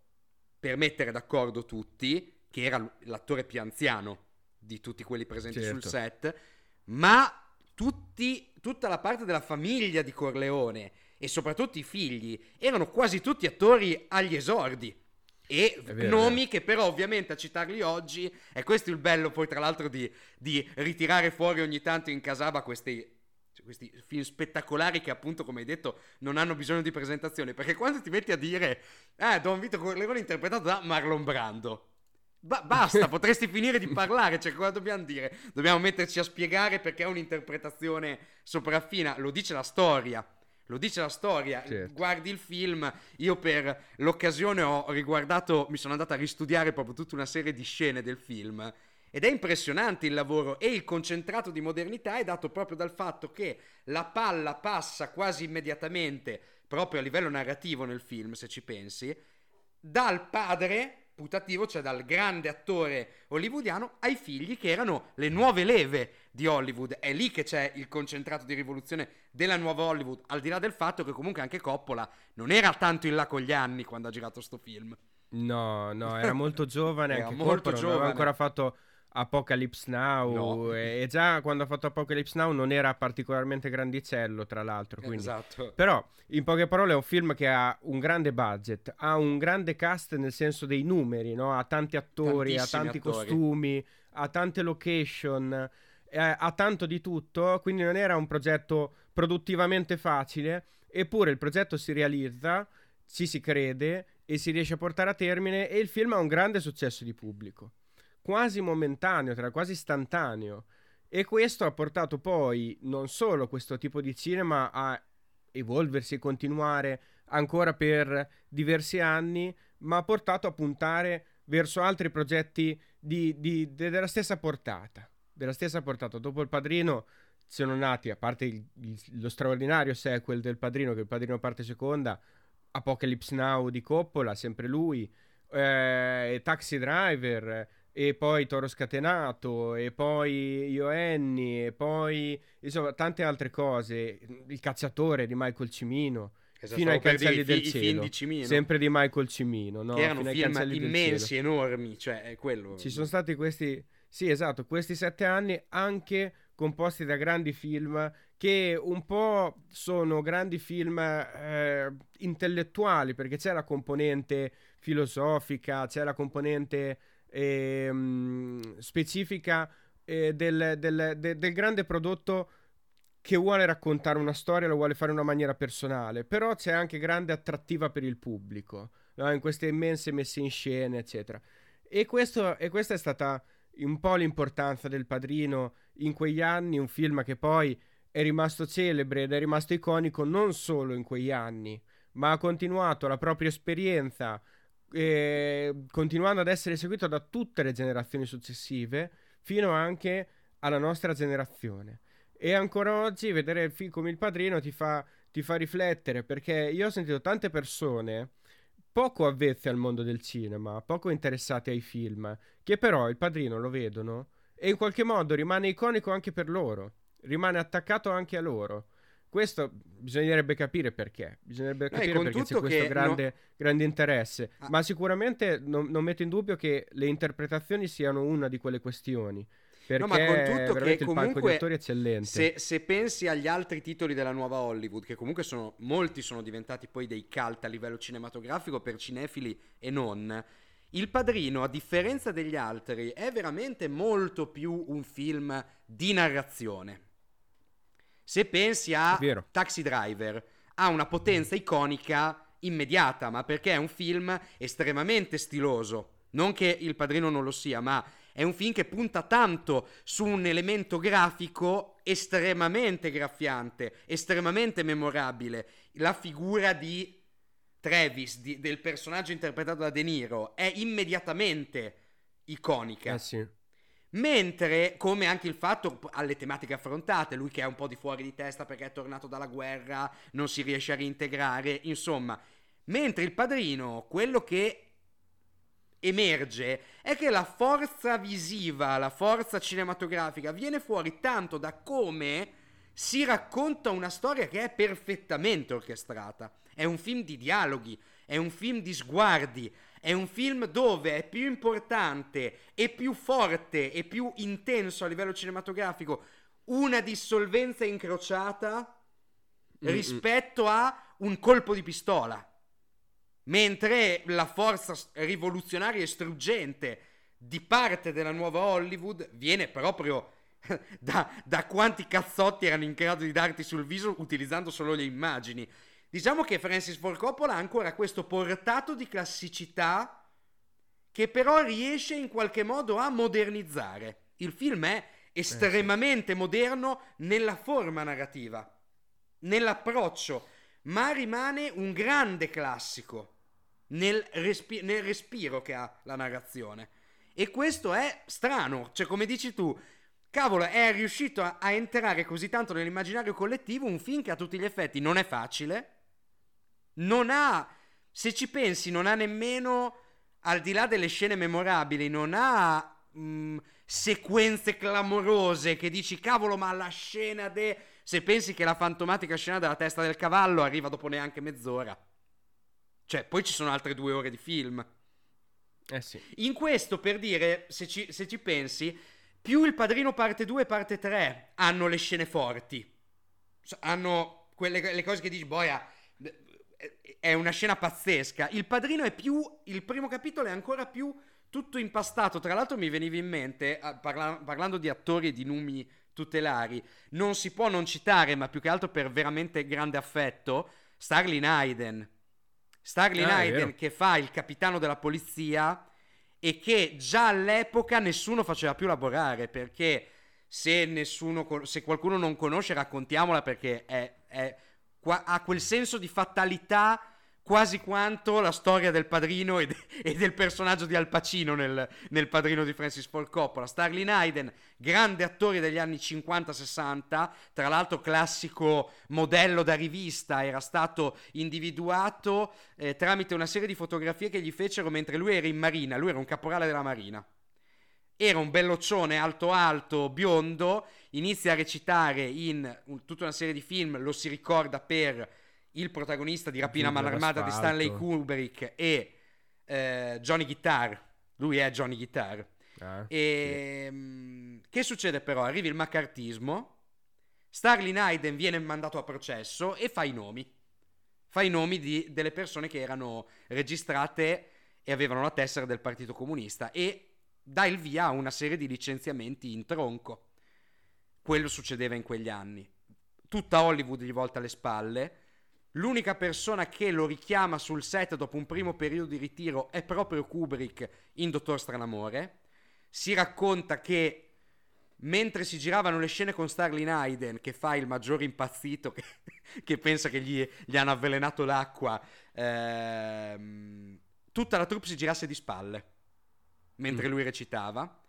S2: per mettere d'accordo tutti, che era l'attore più anziano di tutti quelli presenti
S1: Certo.
S2: sul set, ma tutti, tutta la parte della famiglia di Corleone e soprattutto i figli erano quasi tutti attori agli esordi. E
S1: vero,
S2: nomi che però ovviamente a citarli oggi, e questo è il bello poi tra l'altro di, di ritirare fuori ogni tanto in casaba questi, questi film spettacolari che appunto come hai detto non hanno bisogno di presentazione, perché quando ti metti a dire, eh, Don Vito Corleone interpretato da Marlon Brando, Ba- basta, potresti finire di parlare. Cioè, cosa dobbiamo dire? Dobbiamo metterci a spiegare perché è un'interpretazione sopraffina. Lo dice la storia. Lo dice la storia.
S1: Certo.
S2: Guardi il film. Io per l'occasione ho riguardato, mi sono andato a ristudiare proprio tutta una serie di scene del film. Ed è impressionante il lavoro e il concentrato di modernità è dato proprio dal fatto che la palla passa quasi immediatamente, proprio a livello narrativo nel film, se ci pensi, dal padre putativo, cioè dal grande attore hollywoodiano, ai figli che erano le nuove leve di Hollywood. È lì che c'è il concentrato di rivoluzione della nuova Hollywood, al di là del fatto che comunque anche Coppola non era tanto in là con gli anni quando ha girato sto film.
S1: No, no, era molto giovane,
S2: Era
S1: anche
S2: molto
S1: Coppola, non aveva
S2: giovane.
S1: ancora fatto Apocalypse Now
S2: No.
S1: e, già quando ha fatto Apocalypse Now non era particolarmente grandicello, tra l'altro, quindi
S2: Esatto.
S1: Però, in poche parole, è un film che ha un grande budget, ha un grande cast nel senso dei numeri, no? Ha tanti attori, ha tanti
S2: attori.
S1: costumi, ha tante location, eh, ha tanto di tutto, quindi non era un progetto produttivamente facile, eppure il progetto si realizza, ci si crede e si riesce a portare a termine e il film ha un grande successo di pubblico, quasi momentaneo, tra quasi istantaneo. E questo ha portato poi non solo questo tipo di cinema a evolversi e continuare ancora per diversi anni, ma ha portato a puntare verso altri progetti di- di- de- della stessa portata. Della stessa portata. Dopo il padrino sono nati, a parte il- il- lo straordinario sequel del padrino, che è il padrino parte seconda, Apocalypse Now di Coppola, sempre lui, eh, Taxi Driver, e poi Toro Scatenato, e poi Io Annie, e poi insomma tante altre cose. Il cacciatore di Michael Cimino,
S2: Esatto,
S1: fino ai
S2: dire,
S1: cancelli
S2: i
S1: del
S2: fi-
S1: cielo.
S2: film di Cimino,
S1: sempre di Michael Cimino, no?
S2: che erano
S1: fino
S2: film immensi, enormi, cioè è quello.
S1: Ci sono stati questi, sì, esatto, questi sette anni anche composti da grandi film che un po' sono grandi film eh, intellettuali perché c'è la componente filosofica, c'è la componente ehm, specifica eh, del, del- de- del grande prodotto che vuole raccontare una storia, lo vuole fare in una maniera personale, però c'è anche grande attrattiva per il pubblico, no? in queste immense messe in scena, eccetera. E, questo, e questa è stata un po' l'importanza del Padrino in quegli anni, un film che poi è rimasto celebre ed è rimasto iconico non solo in quegli anni, ma ha continuato la propria esperienza, eh, continuando ad essere seguito da tutte le generazioni successive, fino anche alla nostra generazione. E ancora oggi vedere il film come il padrino ti fa, ti fa riflettere, perché io ho sentito tante persone poco avvezze al mondo del cinema, poco interessate ai film, che però il padrino lo vedono e in qualche modo rimane iconico anche per loro, rimane attaccato anche a loro. Questo bisognerebbe capire perché, bisognerebbe
S2: No, e
S1: capire
S2: con
S1: perché c'è questo grande, grande interesse,
S2: Ah.
S1: ma sicuramente non, non metto in dubbio che le interpretazioni siano una di quelle questioni, perché
S2: No, ma con tutto che
S1: veramente il palco di
S2: comunque
S1: attori è eccellente.
S2: Se, se pensi agli altri titoli della nuova Hollywood, che comunque sono molti sono diventati poi dei cult a livello cinematografico per cinefili e non, Il Padrino, a differenza degli altri, è veramente molto più un film di narrazione. Se pensi a. Taxi Driver, ha una potenza iconica immediata, ma perché è un film estremamente stiloso. Non che Il Padrino non lo sia, ma è un film che punta tanto su un elemento grafico estremamente graffiante, estremamente memorabile. La figura di Travis, di- del personaggio interpretato da De Niro, è immediatamente iconica.
S1: Eh sì.
S2: Mentre, come anche il fatto alle tematiche affrontate, lui che è un po' di fuori di testa perché è tornato dalla guerra, non si riesce a reintegrare, insomma, mentre il padrino, quello che emerge è che la forza visiva, la forza cinematografica viene fuori tanto da come si racconta una storia che è perfettamente orchestrata. È un film di dialoghi, è un film di sguardi, è un film dove è più importante e più forte e più intenso a livello cinematografico una dissolvenza incrociata Mm-mm. rispetto a un colpo di pistola. Mentre la forza rivoluzionaria e struggente di parte della nuova Hollywood viene proprio da, da, quanti cazzotti erano in grado di darti sul viso utilizzando solo le immagini. Diciamo che Francis Ford Coppola ha ancora questo portato di classicità che però riesce in qualche modo a modernizzare. Il film è estremamente eh sì. moderno nella forma narrativa, nell'approccio, ma rimane un grande classico nel, respi- nel respiro che ha la narrazione. E questo è strano, cioè come dici tu, cavolo, è riuscito a, a, entrare così tanto nell'immaginario collettivo un film che a tutti gli effetti non è facile, non ha, se ci pensi, non ha nemmeno, al di là delle scene memorabili, non ha mh, sequenze clamorose che dici, cavolo, ma la scena de... Se pensi che la fantomatica scena della testa del cavallo arriva dopo neanche mezz'ora. Cioè, poi ci sono altre due ore di film.
S1: Eh sì.
S2: In questo, per dire, se ci, se ci pensi, più il Padrino parte 2 e parte 3 hanno le scene forti. Hanno quelle le cose che dici, boia, è una scena pazzesca. Il Padrino è più, il primo capitolo è ancora più tutto impastato. Tra l'altro mi veniva in mente, parla, parlando di attori e di numi tutelari, non si può non citare, ma più che altro per veramente grande affetto, Starlin Hayden Starlin ah, Hayden che fa il capitano della polizia e che già all'epoca nessuno faceva più lavorare perché se, nessuno, se qualcuno non conosce raccontiamola perché è, è, ha quel senso di fatalità quasi quanto la storia del padrino e, de- e del personaggio di Al Pacino nel, nel, padrino di Francis Ford Coppola. Starlin Hayden, grande attore degli anni 50-60, tra l'altro classico modello da rivista, era stato individuato eh, tramite una serie di fotografie che gli fecero mentre lui era in marina, lui era un caporale della marina. Era un belloccione alto alto, biondo, inizia a recitare in un, tutta una serie di film, lo si ricorda per il protagonista di Rapina Malarmata di Stanley Kubrick e eh, Johnny Guitar. Lui è Johnny Guitar. Ah, e sì. Ehm, che succede però? Arriva il maccartismo. Starlin Hayden viene mandato a processo e fa i nomi. Fa i nomi di, delle persone che erano registrate e avevano la tessera del Partito Comunista e dà il via a una serie di licenziamenti in tronco. Quello succedeva in quegli anni. Tutta Hollywood gli volta le spalle L'unica persona che lo richiama sul set dopo un primo periodo di ritiro è proprio Kubrick in Dottor Stranamore. Si racconta che mentre si giravano le scene con Starlin Hayden, che fa il maggiore impazzito, che, che pensa che gli, gli, hanno avvelenato l'acqua, ehm, tutta la troupe si girasse di spalle mentre mm. lui recitava.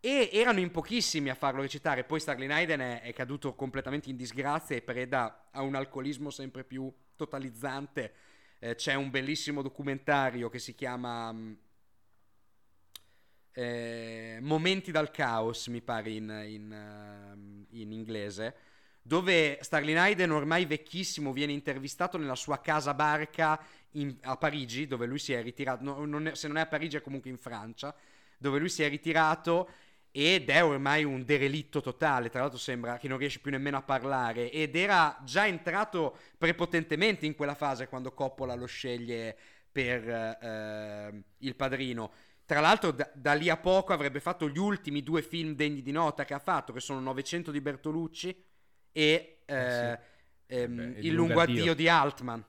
S2: E erano in pochissimi a farlo recitare. Poi Starlin Hayden è, è, caduto completamente in disgrazia e preda a un alcolismo sempre più totalizzante. Eh, c'è un bellissimo documentario che si chiama mm, eh, Momenti dal caos, mi pare in, in, uh, in inglese, dove Starlin Hayden, ormai vecchissimo, viene intervistato nella sua casa barca in, a Parigi, dove lui si è ritirato. No, non è, se non è a Parigi, è comunque in Francia, dove lui si è ritirato ed è ormai un derelitto totale, tra l'altro sembra che non riesce più nemmeno a parlare ed era già entrato prepotentemente in quella fase quando Coppola lo sceglie per eh, Il Padrino. Tra l'altro da, da, lì a poco avrebbe fatto gli ultimi due film degni di nota che ha fatto, che sono 900 di Bertolucci e eh, eh sì. ehm, Beh, Il lungo addio di Altman.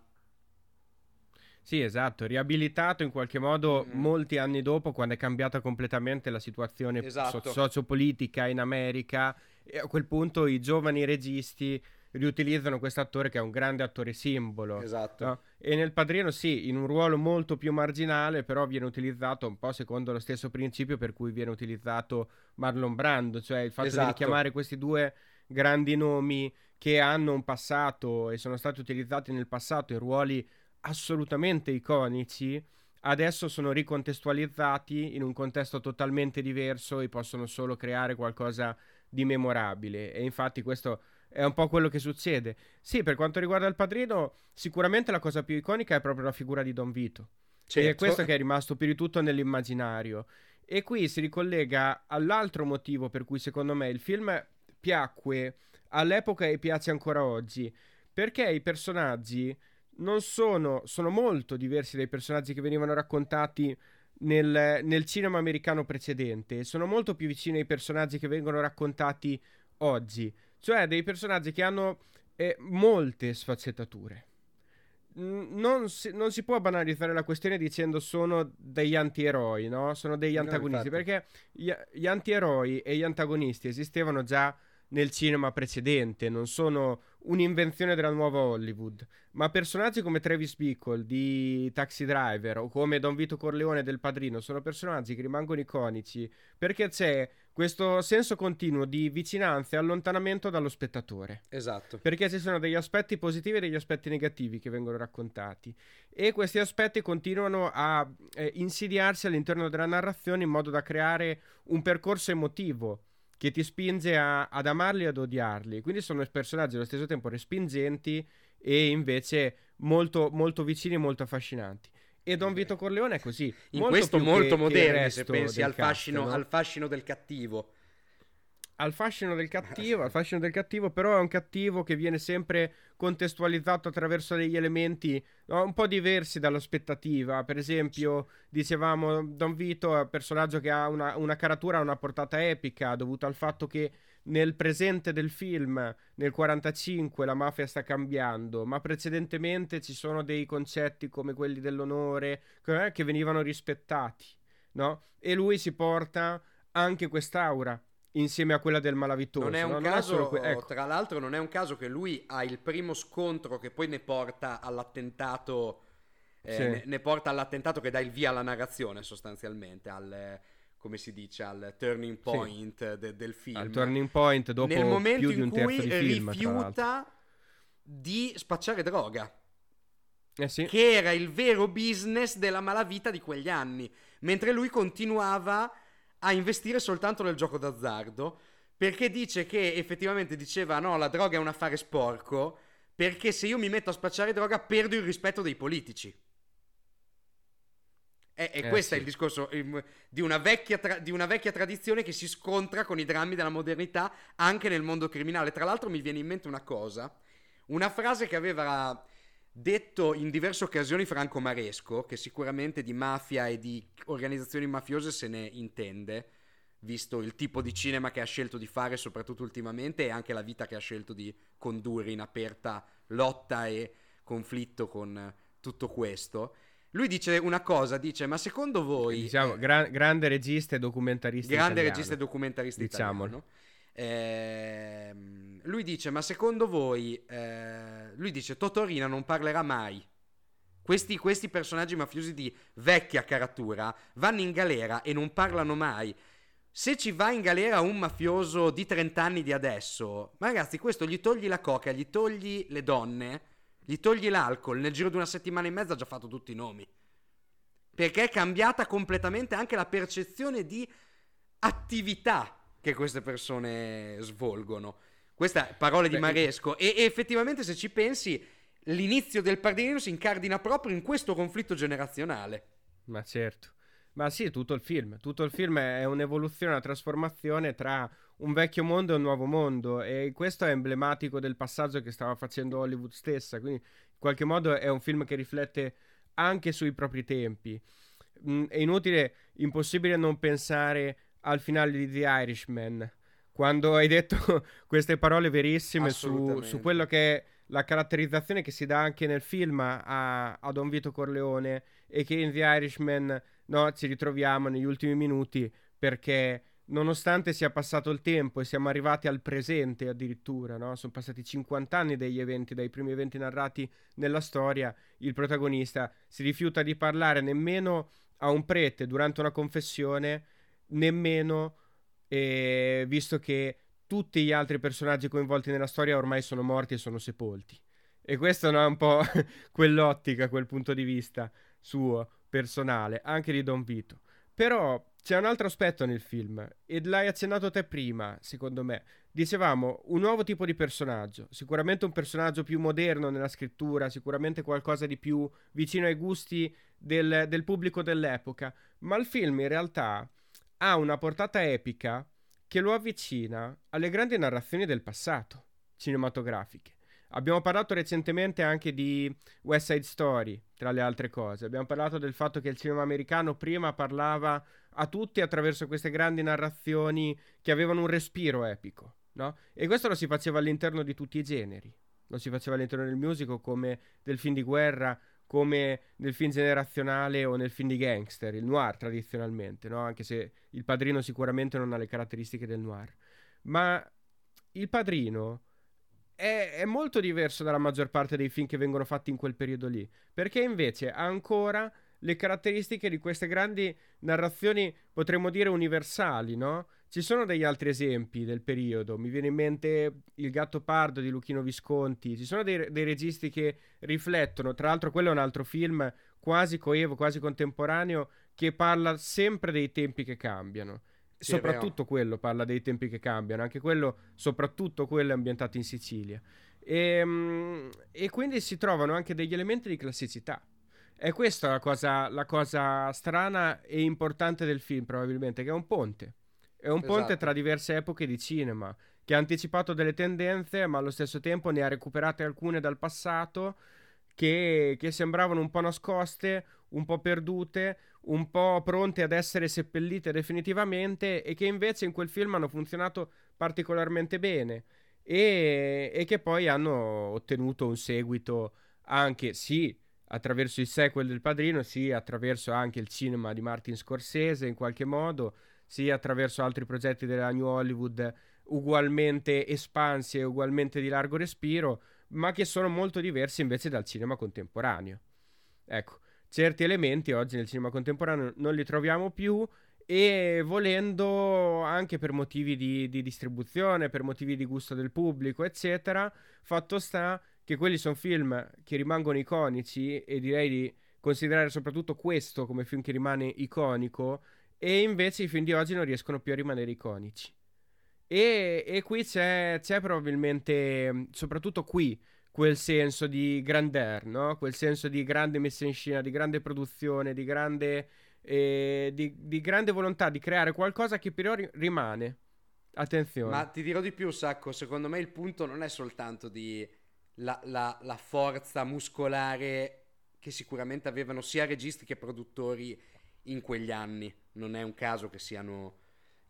S1: Sì, esatto, riabilitato in qualche modo mm. molti anni dopo quando è cambiata completamente la situazione esatto. so- sociopolitica in America e a quel punto i giovani registi riutilizzano questo attore che è un grande attore simbolo.
S2: Esatto.
S1: No? E nel Padrino sì, in un ruolo molto più marginale, però viene utilizzato un po' secondo lo stesso principio per cui viene utilizzato Marlon Brando, cioè il fatto esatto. di richiamare questi due grandi nomi che hanno un passato e sono stati utilizzati nel passato in ruoli assolutamente iconici adesso sono ricontestualizzati in un contesto totalmente diverso e possono solo creare qualcosa di memorabile. E infatti questo è un po' quello che succede. Sì, per quanto riguarda il padrino, sicuramente la cosa più iconica è proprio la figura di Don Vito. Certo. è questo che è rimasto più di tutto nell'immaginario. E qui si ricollega all'altro motivo per cui secondo me il film piacque all'epoca e piace ancora oggi. Perché i personaggi non sono, sono molto diversi dai personaggi che venivano raccontati nel, nel, cinema americano precedente. Sono molto più vicini ai personaggi che vengono raccontati oggi. Cioè dei personaggi che hanno eh, molte sfaccettature. Non si, non si, può banalizzare la questione dicendo sono degli antieroi, no? Sono degli antagonisti. No, perché gli, gli antieroi e gli antagonisti esistevano già nel cinema precedente, non sono un'invenzione della nuova Hollywood, ma personaggi come Travis Bickle di Taxi Driver o come Don Vito Corleone del Padrino sono personaggi che rimangono iconici perché c'è questo senso continuo di vicinanza e allontanamento dallo spettatore.
S2: Esatto.
S1: Perché ci sono degli aspetti positivi e degli aspetti negativi che vengono raccontati e questi aspetti continuano a eh, insidiarsi all'interno della narrazione in modo da creare un percorso emotivo che ti spinge a, ad amarli e ad odiarli. Quindi sono personaggi allo stesso tempo respingenti e invece molto, molto vicini e molto affascinanti. E Don Vito Corleone è così.
S2: In molto questo molto moderno, se pensi al fascino, cast, no? al fascino del cattivo
S1: al fascino del cattivo, al fascino del cattivo, però è un cattivo che viene sempre contestualizzato attraverso degli elementi no, un po' diversi dall'aspettativa. Per esempio, dicevamo Don Vito è un personaggio che ha una, una caratura, una portata epica, dovuta al fatto che nel presente del film, nel 45, la mafia sta cambiando, ma precedentemente ci sono dei concetti come quelli dell'onore eh, che venivano rispettati, no? E lui si porta anche quest'aura insieme a quella del malavitoso.
S2: Non è un no? caso, è que- ecco. tra l'altro, non è un caso che lui ha il primo scontro che poi ne porta all'attentato. Eh, sì. ne, ne, porta all'attentato che dà il via alla narrazione, sostanzialmente. Al, come si dice, al turning point sì. de, del film. Al
S1: turning point dopo
S2: Nel momento
S1: in
S2: cui
S1: film,
S2: rifiuta di spacciare droga.
S1: Eh sì.
S2: Che era il vero business della malavita di quegli anni. Mentre lui continuava a investire soltanto nel gioco d'azzardo perché dice che effettivamente diceva no, la droga è un affare sporco perché se io mi metto a spacciare droga perdo il rispetto dei politici. E, e eh, questo sì. è il discorso eh, di, una tra- di, una vecchia tradizione che si scontra con i drammi della modernità anche nel mondo criminale. Tra l'altro mi viene in mente una cosa, una frase che aveva Detto in diverse occasioni Franco Maresco, che sicuramente di mafia e di organizzazioni mafiose se ne intende, visto il tipo di cinema che ha scelto di fare, soprattutto ultimamente, e anche la vita che ha scelto di condurre in aperta lotta e conflitto con tutto questo. Lui dice una cosa, dice, ma secondo voi...
S1: Diciamo, eh, gran, grande regista e documentarista
S2: grande
S1: italiano.
S2: regista e documentarista Diciamolo. italiano. Eh, lui dice: Ma secondo voi, eh, lui dice: Totorina non parlerà mai. Questi, questi, personaggi mafiosi di vecchia caratura vanno in galera e non parlano mai. Se ci va in galera un mafioso di 30 anni di adesso, ma ragazzi, questo gli togli la coca, gli togli le donne, gli togli l'alcol. Nel giro di una settimana e mezza ha già fatto tutti i nomi. Perché è cambiata completamente anche la percezione di attività che queste persone svolgono. Queste parole di Maresco. E, e, effettivamente, se ci pensi, l'inizio del Pardinino si incardina proprio in questo conflitto generazionale.
S1: Ma certo. Ma sì, tutto il film. Tutto il film è un'evoluzione, una trasformazione tra un vecchio mondo e un nuovo mondo. E questo è emblematico del passaggio che stava facendo Hollywood stessa. Quindi, in qualche modo, è un film che riflette anche sui propri tempi. Mm, è inutile, impossibile non pensare al finale di The Irishman, quando hai detto queste parole verissime su, su, quello che è la caratterizzazione che si dà anche nel film a, a Don Vito Corleone e che in The Irishman no, ci ritroviamo negli ultimi minuti perché nonostante sia passato il tempo e siamo arrivati al presente addirittura, no? sono passati 50 anni dagli eventi, dai primi eventi narrati nella storia, il protagonista si rifiuta di parlare nemmeno a un prete durante una confessione nemmeno eh, visto che tutti gli altri personaggi coinvolti nella storia ormai sono morti e sono sepolti. E questo no, è un po' quell'ottica, quel punto di vista suo. personale, anche di Don Vito. Però c'è un altro aspetto nel film, e l'hai accennato te prima, secondo me. Dicevamo, un nuovo tipo di personaggio, sicuramente un personaggio più moderno nella scrittura, sicuramente qualcosa di più vicino ai gusti del, del pubblico dell'epoca, ma il film in realtà ha una portata epica che lo avvicina alle grandi narrazioni del passato cinematografiche. Abbiamo parlato recentemente anche di West Side Story, tra le altre cose. Abbiamo parlato del fatto che il cinema americano prima parlava a tutti attraverso queste grandi narrazioni che avevano un respiro epico, no? E questo lo si faceva all'interno di tutti i generi. Lo si faceva all'interno del musical come del film di guerra, come nel film generazionale o nel film di gangster, il noir tradizionalmente, no? Anche se il padrino sicuramente non ha le caratteristiche del noir. Ma il padrino è, è, molto diverso dalla maggior parte dei film che vengono fatti in quel periodo lì, perché invece ha ancora le caratteristiche di queste grandi narrazioni, potremmo dire universali, no? Ci sono degli altri esempi del periodo, mi viene in mente Il gatto pardo di Luchino Visconti, ci sono dei, dei registi che riflettono, tra l'altro quello è un altro film quasi coevo, quasi contemporaneo, che parla sempre dei tempi che cambiano sì, soprattutto quello parla dei tempi che cambiano, anche quello, soprattutto quello è ambientato in Sicilia. E, ehm, e quindi si trovano anche degli elementi di classicità. E questa è la cosa, la cosa strana e importante del film, probabilmente, che è un ponte. È un ponte esatto. tra diverse epoche di cinema, che ha anticipato delle tendenze, ma allo stesso tempo ne ha recuperate alcune dal passato che, che sembravano un po' nascoste, un po' perdute, un po' pronte ad essere seppellite definitivamente e che invece in quel film hanno funzionato particolarmente bene e, e che poi hanno ottenuto un seguito anche sì attraverso il sequel del Padrino, sì attraverso anche il cinema di Martin Scorsese in qualche modo, sì attraverso altri progetti della New Hollywood ugualmente espansi e ugualmente di largo respiro, ma che sono molto diversi invece dal cinema contemporaneo. Ecco, certi elementi oggi nel cinema contemporaneo non li troviamo più e volendo anche per motivi di, di distribuzione, per motivi di gusto del pubblico, eccetera, fatto sta che quelli sono film che rimangono iconici e direi di considerare soprattutto questo come film che rimane iconico e invece i film di oggi non riescono più a rimanere iconici. E, e qui c'è, c'è probabilmente, soprattutto qui, quel senso di grandeur, no? Quel senso di grande messa in scena, di grande produzione, di grande, eh, di, di grande volontà di creare qualcosa che però rimane. Attenzione.
S2: Ma ti dirò di più, Sacco, secondo me il punto non è soltanto di la, la, la forza muscolare che sicuramente avevano sia registi che produttori in quegli anni. Non è un caso che siano,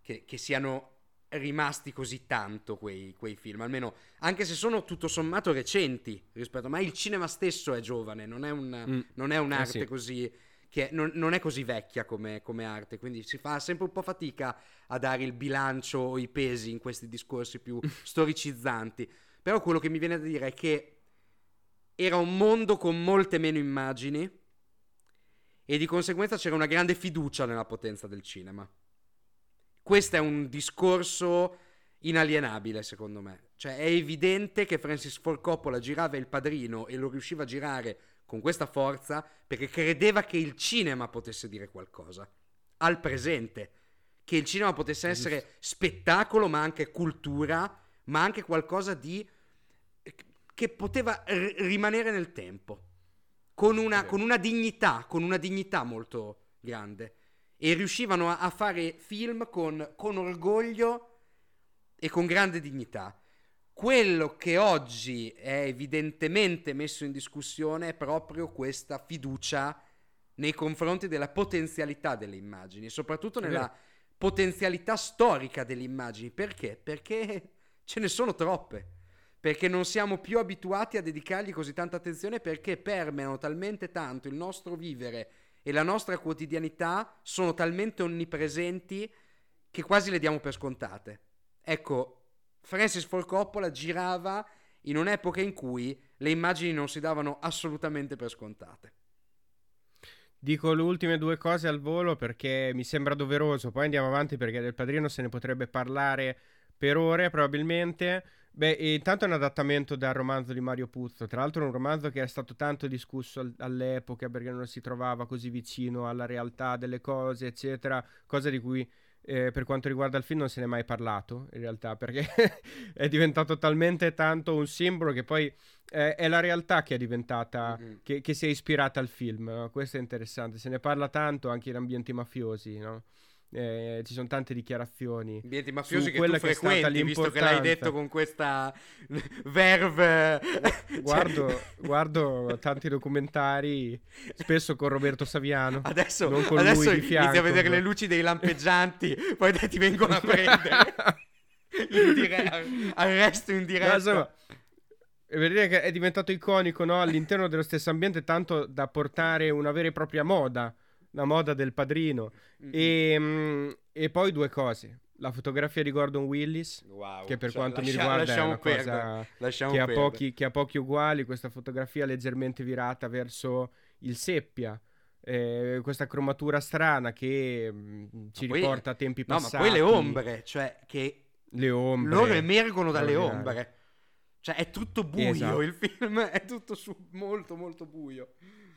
S2: che, che siano rimasti così tanto quei, quei, film, almeno anche se sono tutto sommato recenti rispetto, ma il cinema stesso è giovane, non è, un, mm. non è un'arte eh sì. così che non, non, è così vecchia come, come, arte, quindi si fa sempre un po' fatica a dare il bilancio o i pesi in questi discorsi più storicizzanti. Però quello che mi viene da dire è che era un mondo con molte meno immagini e di conseguenza c'era una grande fiducia nella potenza del cinema. Questo è un discorso inalienabile, secondo me. Cioè, è evidente che Francis Ford Coppola girava il padrino e lo riusciva a girare con questa forza perché credeva che il cinema potesse dire qualcosa al presente, che il cinema potesse essere spettacolo, ma anche cultura, ma anche qualcosa di che poteva r- rimanere nel tempo, con una, con una dignità, con una dignità molto grande e riuscivano a, a fare film con, con orgoglio e con grande dignità. Quello che oggi è evidentemente messo in discussione è proprio questa fiducia nei confronti della potenzialità delle immagini, soprattutto nella potenzialità storica delle immagini. Perché? Perché ce ne sono troppe. Perché non siamo più abituati a dedicargli così tanta attenzione perché permeano talmente tanto il nostro vivere e la nostra quotidianità sono talmente onnipresenti che quasi le diamo per scontate. Ecco, Francis Ford Coppola girava in un'epoca in cui le immagini non si davano assolutamente per scontate.
S1: Dico le ultime due cose al volo perché mi sembra doveroso, poi andiamo avanti perché del padrino se ne potrebbe parlare per ore probabilmente, Beh, intanto è un adattamento dal romanzo di Mario Puzzo, tra l'altro è un romanzo che è stato tanto discusso al- all'epoca perché non si trovava così vicino alla realtà delle cose, eccetera, cosa di cui eh, per quanto riguarda il film non se ne è mai parlato, in realtà, perché è diventato talmente tanto un simbolo che poi eh, è la realtà che è diventata, mm-hmm. che, che, si è ispirata al film. No? Questo è interessante, se ne parla tanto anche in ambienti mafiosi, no? Eh, ci sono tante dichiarazioni
S2: ambienti mafiosi che tu che frequenti visto che l'hai detto con questa verve.
S1: Guardo, guardo tanti documentari spesso con Roberto Saviano
S2: adesso,
S1: non con
S2: adesso
S1: lui fianco,
S2: inizi a vedere le luci dei lampeggianti poi ti vengono a prendere. In dire- arresto in diretta.
S1: vedere che è diventato iconico no? all'interno dello stesso ambiente tanto da portare una vera e propria moda la moda del padrino. Mm-hmm. E, mm, e, poi due cose. La fotografia di Gordon Willis,
S2: wow.
S1: che per
S2: cioè,
S1: quanto
S2: lascia,
S1: mi riguarda è una
S2: perdere,
S1: cosa che ha, pochi, che ha, pochi, uguali, questa fotografia leggermente virata verso il seppia. Eh, questa cromatura strana che mh, mm, ci poi, riporta a tempi passati.
S2: No, ma poi le ombre, cioè che
S1: le ombre,
S2: loro emergono dalle ombre. Cioè è tutto buio esatto. il film, è tutto su, molto molto buio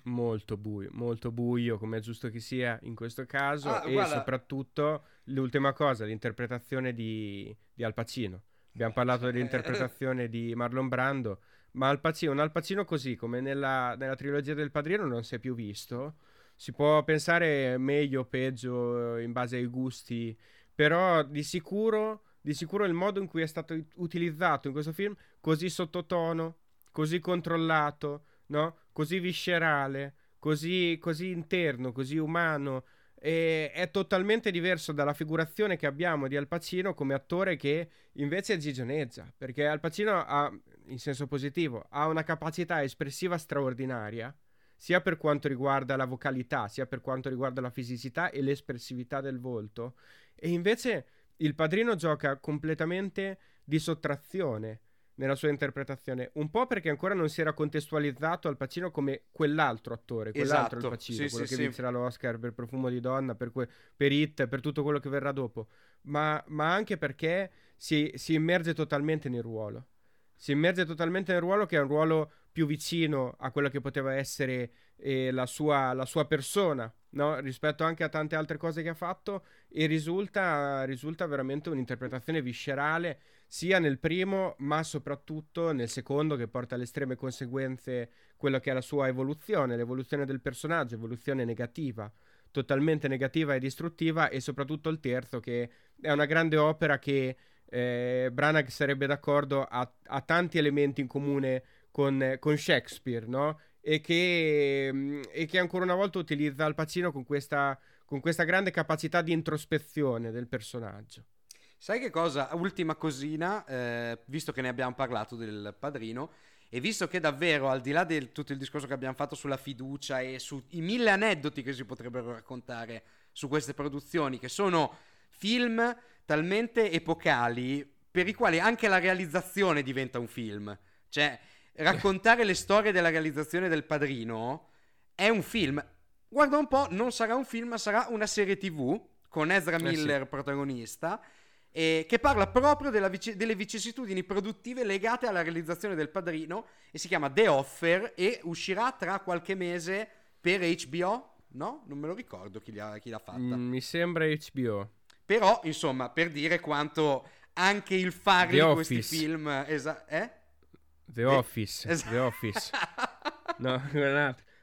S1: molto buio, molto buio come è giusto che sia in questo caso ah, e guarda. soprattutto l'ultima cosa, l'interpretazione di, di Al Pacino. Abbiamo parlato dell'interpretazione di Marlon Brando, ma Al Pacino, un Al Pacino così come nella, nella trilogia del Padrino non si è più visto. Si può pensare meglio o peggio in base ai gusti, però di sicuro, di sicuro il modo in cui è stato utilizzato in questo film, così sottotono, così controllato, no? Così viscerale, così, così interno, così umano. E è totalmente diverso dalla figurazione che abbiamo di Al Pacino come attore che invece gigioneggia, perché Al Pacino ha, in senso positivo, ha una capacità espressiva straordinaria, sia per quanto riguarda la vocalità, sia per quanto riguarda la fisicità e l'espressività del volto, e invece il padrino gioca completamente di sottrazione nella sua interpretazione, un po' perché ancora non si era contestualizzato Al Pacino come quell'altro attore, quell'altro esatto. Al Pacino, sì, quello sì, che sì. vincerà l'Oscar per Profumo di donna, per, que- per It, per tutto quello che verrà dopo, ma, ma anche perché si, si immerge totalmente nel ruolo. Si immerge totalmente nel ruolo che è un ruolo più vicino a quello che poteva essere eh, la, sua, la, sua, persona, no? rispetto anche a tante altre cose che ha fatto, e risulta, risulta veramente un'interpretazione viscerale sia nel primo, ma soprattutto nel secondo, che porta alle estreme conseguenze quello che è la sua evoluzione, l'evoluzione del personaggio, evoluzione negativa, totalmente negativa e distruttiva, e soprattutto il terzo, che è una grande opera che eh, Branagh sarebbe d'accordo, ha, ha, tanti elementi in comune con, con Shakespeare, no? E che, mm, e che, ancora una volta utilizza Al Pacino con questa, con questa grande capacità di introspezione del personaggio.
S2: Sai che cosa? Ultima cosina, eh, visto che ne abbiamo parlato del padrino, e visto che davvero, al di là di tutto il discorso che abbiamo fatto sulla fiducia e sui mille aneddoti che si potrebbero raccontare su queste produzioni, che sono film talmente epocali per i quali anche la realizzazione diventa un film. Cioè, raccontare le storie della realizzazione del padrino è un film. Guarda un po', non sarà un film, ma sarà una serie TV con Ezra Miller eh sì. protagonista eh, che parla proprio vic- delle vicissitudini produttive legate alla realizzazione del padrino e si chiama The Offer e uscirà tra qualche mese per HBO. No? Non me lo ricordo chi, ha, chi l'ha fatta. Mm,
S1: mi sembra HBO.
S2: Però, insomma, per dire quanto anche il fare di questi film... Esa- eh?
S1: The Office. Es- The Office. no,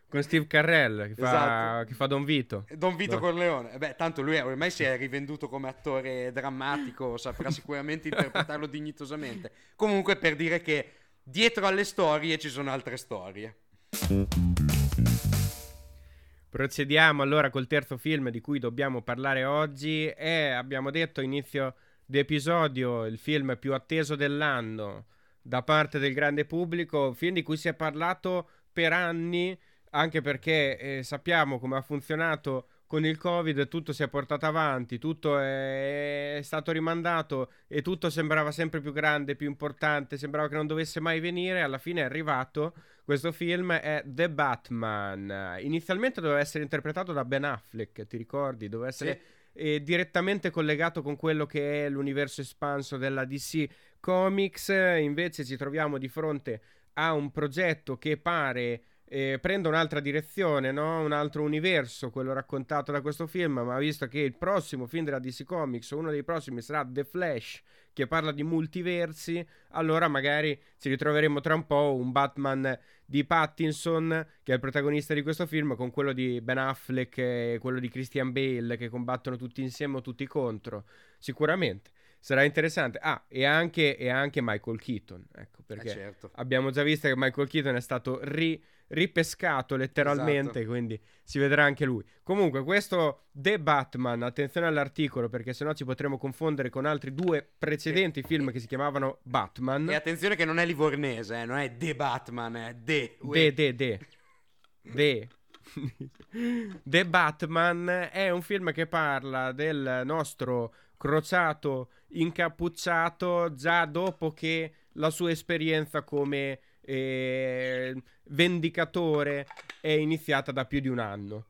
S1: con Steve Carrell che fa, esatto. che fa Don Vito.
S2: Don Vito no. Corleone. Beh, tanto lui ormai si è rivenduto come attore drammatico, saprà sicuramente interpretarlo dignitosamente. Comunque per dire che dietro alle storie ci sono altre storie.
S1: Procediamo allora col terzo film di cui dobbiamo parlare oggi e abbiamo detto inizio di episodio il film più atteso dell'anno da parte del grande pubblico, film di cui si è parlato per anni anche perché eh, sappiamo come ha funzionato con il Covid, tutto si è portato avanti, tutto è, è, stato rimandato e tutto sembrava sempre più grande, più importante, sembrava che non dovesse mai venire, alla fine è arrivato. Questo film è The Batman. Inizialmente doveva essere interpretato da Ben Affleck, ti ricordi? Doveva essere...
S2: Sì
S1: eh, direttamente collegato con quello che è l'universo espanso della DC Comics, invece ci troviamo di fronte a un progetto che pare eh, prenda un'altra direzione, no? un altro universo, quello raccontato da questo film, ma visto che il prossimo film della DC Comics, uno dei prossimi sarà The Flash, che parla di multiversi, allora magari ci ritroveremo tra un po' un Batman di Pattinson, che è il protagonista di questo film, con quello di Ben Affleck e quello di Christian Bale, che combattono tutti insieme o tutti contro. Sicuramente. Sarà interessante. Ah, e anche, e anche Michael Keaton, ecco, perché
S2: Eh, certo.
S1: abbiamo già visto che Michael Keaton è stato ri- ripescato letteralmente,
S2: Esatto.
S1: quindi si vedrà anche lui. Comunque, questo The Batman, attenzione all'articolo, perché sennò ci potremo confondere con altri due precedenti film che si chiamavano Batman.
S2: E attenzione che non è livornese, eh, non è The Batman, è The.
S1: De, de, de. De. The Batman è un film che parla del nostro crociato incappucciato già dopo che la sua esperienza come eh, vendicatore è iniziata da più di un anno.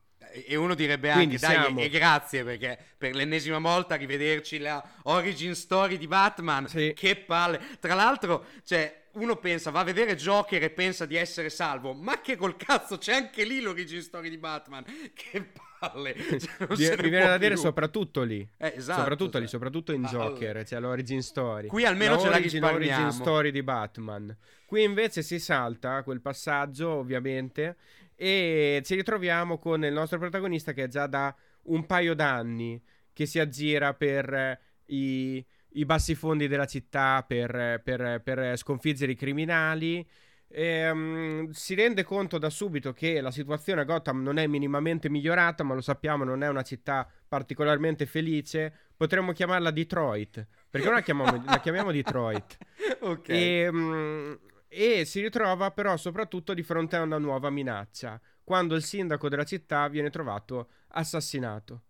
S2: E uno direbbe
S1: Quindi
S2: anche, dai,
S1: siamo-
S2: e grazie perché per l'ennesima volta rivederci la origin story di Batman,
S1: Sì.
S2: che palle. Tra l'altro, cioè, uno pensa, va a vedere Joker e pensa di essere salvo, ma che col cazzo c'è anche lì l'origin story di Batman. Che palle. Cioè, non
S1: Mi viene da dire
S2: più.
S1: soprattutto lì.
S2: Eh, esatto,
S1: soprattutto
S2: cioè.
S1: lì, soprattutto in
S2: Ah,
S1: Joker,
S2: allora.
S1: c'è l'origin story.
S2: Qui almeno ce la
S1: origin,
S2: risparmiamo.
S1: origin story di Batman. Qui invece si salta quel passaggio, ovviamente, e ci ritroviamo con il nostro protagonista che è già da un paio d'anni che si aggira per eh, i, i bassi fondi della città, per, per- per sconfiggere i criminali. Ehm, si rende conto da subito che la situazione a Gotham non è minimamente migliorata, ma lo sappiamo, non è una città particolarmente felice. Potremmo chiamarla Detroit, perché non la chiamiamo, la chiamiamo Detroit.
S2: ok.
S1: E, mm, e si ritrova però soprattutto di fronte a una nuova minaccia, quando il sindaco della città viene trovato assassinato.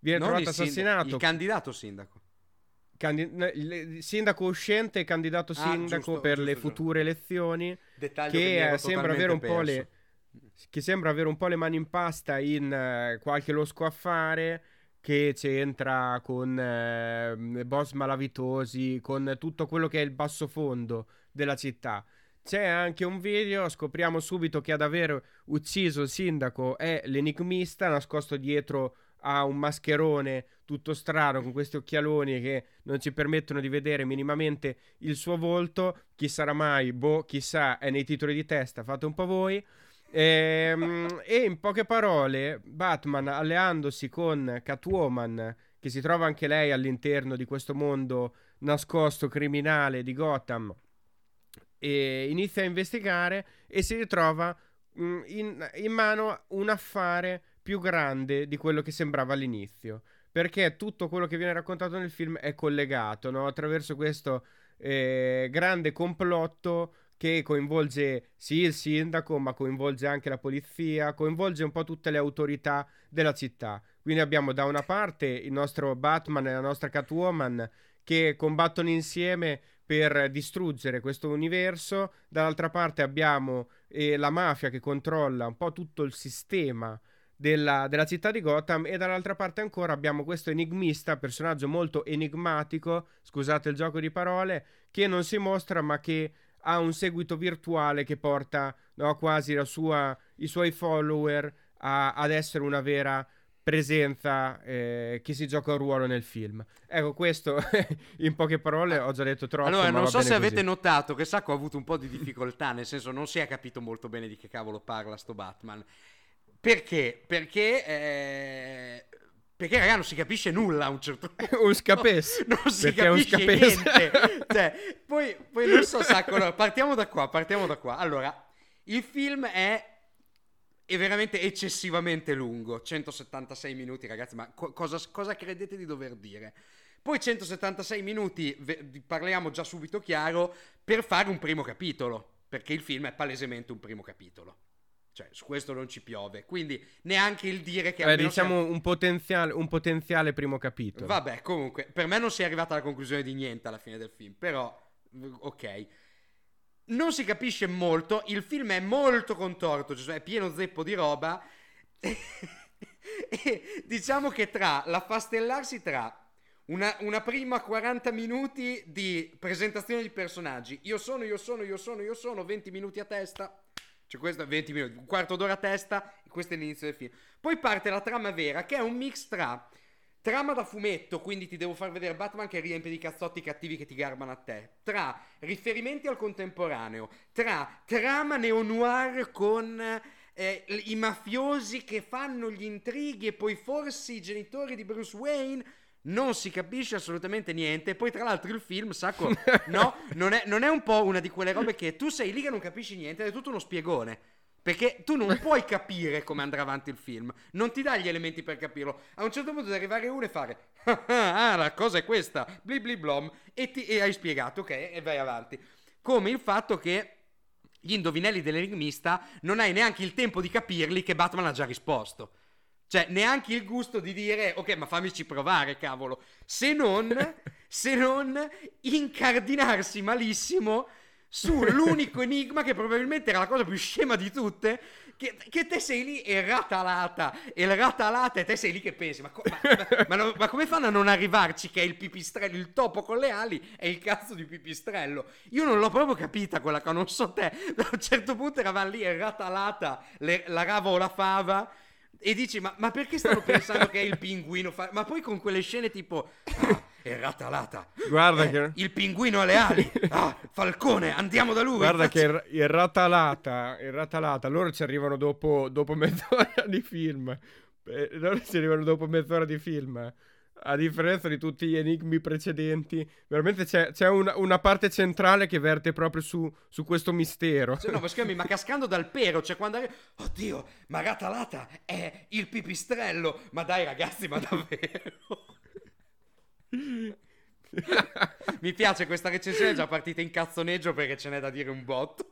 S1: Viene
S2: Non
S1: trovato
S2: il sindaco,
S1: assassinato.
S2: il candidato sindaco.
S1: Candi- ne- il sindaco uscente e candidato
S2: Ah,
S1: sindaco
S2: giusto,
S1: per
S2: giusto,
S1: le
S2: giusto.
S1: future elezioni
S2: Dettaglio
S1: che, eh, sembra avere un po'
S2: totalmente
S1: le che sembra avere un po' le mani in pasta in eh, qualche losco affare che c'entra con eh, boss malavitosi, con tutto quello che è il bassofondo della città. C'è anche un video, scopriamo subito che ad aver ucciso il sindaco è l'enigmista nascosto dietro a un mascherone tutto strano con questi occhialoni che non ci permettono di vedere minimamente il suo volto. Chi sarà mai? Boh, chissà, è nei titoli di testa, fate un po' voi. Ehm, e in poche parole, Batman alleandosi con Catwoman, che si trova anche lei all'interno di questo mondo nascosto criminale di Gotham, e inizia a investigare e si ritrova mh, in, in mano un affare più grande di quello che sembrava all'inizio. Perché tutto quello che viene raccontato nel film è collegato no? attraverso questo eh, grande complotto che coinvolge sì il sindaco, ma coinvolge anche la polizia, coinvolge un po' tutte le autorità della città. Quindi abbiamo da una parte il nostro Batman e la nostra Catwoman che combattono insieme per distruggere questo universo, dall'altra parte abbiamo eh, la mafia che controlla un po' tutto il sistema della, della città di Gotham e dall'altra parte ancora abbiamo questo enigmista, personaggio molto enigmatico, scusate il gioco di parole, che non si mostra ma che ha un seguito virtuale che porta no, quasi la sua, i suoi follower a- ad essere una vera presenza eh, che si gioca un ruolo nel film. Ecco, questo in poche parole ho già detto troppo.
S2: Allora, non so se
S1: così.
S2: avete notato che Sacco ha avuto un po' di difficoltà, nel senso non si è capito molto bene di che cavolo parla sto Batman. Perché? Perché... eh, Perché, raga, non si capisce nulla a un certo punto.
S1: un scapes.
S2: Non si
S1: Perché
S2: capisce niente. Cioè, poi, poi non so, Sacco, allora, partiamo da qua, partiamo da qua. Allora, il film è... È veramente eccessivamente lungo, 176 minuti ragazzi, ma co- cosa, cosa credete di dover dire? Poi 176 minuti, ve- parliamo già subito chiaro, per fare un primo capitolo, perché il film è palesemente un primo capitolo. Cioè, su questo non ci piove. Quindi neanche il dire che...
S1: Beh, diciamo un potenziale, un potenziale primo capitolo.
S2: Vabbè, comunque, per me non si è arrivata alla conclusione di niente alla fine del film, però, ok. Non si capisce molto, il film è molto contorto, cioè è pieno zeppo di roba. e diciamo che tra l'affastellarsi tra una, una, prima 40 minuti di presentazione di personaggi, io sono, io sono, io sono, io sono, 20 minuti a testa, cioè questo è 20 minuti, un quarto d'ora a testa, questo è l'inizio del film. Poi parte la trama vera, che è un mix tra trama da fumetto, quindi ti devo far vedere Batman che riempie di cazzotti cattivi che ti garbano a te, tra riferimenti al contemporaneo, tra trama neo-noir con eh, i mafiosi che fanno gli intrighi e poi forse i genitori di Bruce Wayne non si capisce assolutamente niente. Poi, tra l'altro, il film, Sacco, no, non è, non è, un po' una di quelle robe che tu sei lì che non capisci niente, è tutto uno spiegone. Perché tu non puoi capire come andrà avanti il film, non ti dà gli elementi per capirlo. A un certo punto devi arrivare uno e fare: Ah, la cosa è questa, bli bli blom, e, ti, e hai spiegato, ok, e vai avanti. Come il fatto che gli indovinelli dell'enigmista non hai neanche il tempo di capirli che Batman ha già risposto. Cioè, neanche il gusto di dire, ok, ma fammici provare, cavolo. Se non, se non incardinarsi malissimo sull'unico enigma che probabilmente era la cosa più scema di tutte, che, che te sei lì e ratalata, e la ratalata e te sei lì che pensi, ma, co- ma, ma, ma, ma, come fanno a non arrivarci che è il pipistrello, il topo con le ali è il cazzo di pipistrello? Io non l'ho proprio capita quella cosa, non so te, a un certo punto eravamo lì e ratalata le, la rava o la fava e dici, ma, ma perché stanno pensando che è il pinguino? Fa... Ma poi con quelle scene tipo... Ah, è ratalata.
S1: Guarda eh, che...
S2: Il pinguino alle ali. Ah, Falcone, andiamo da lui.
S1: Guarda faccio... che è ratalata, è ratalata. Loro ci arrivano dopo, dopo mezz'ora di film. Eh, loro ci arrivano dopo mezz'ora di film a differenza di tutti gli enigmi precedenti, veramente c'è, c'è una, una, parte centrale che verte proprio su, su questo mistero.
S2: Cioè, no, ma scusami, ma cascando dal pero, cioè quando arriva... Oddio, ma Ratalata è il pipistrello! Ma dai ragazzi, ma davvero? Mi piace questa recensione, è già partita in cazzoneggio perché ce n'è da dire un botto.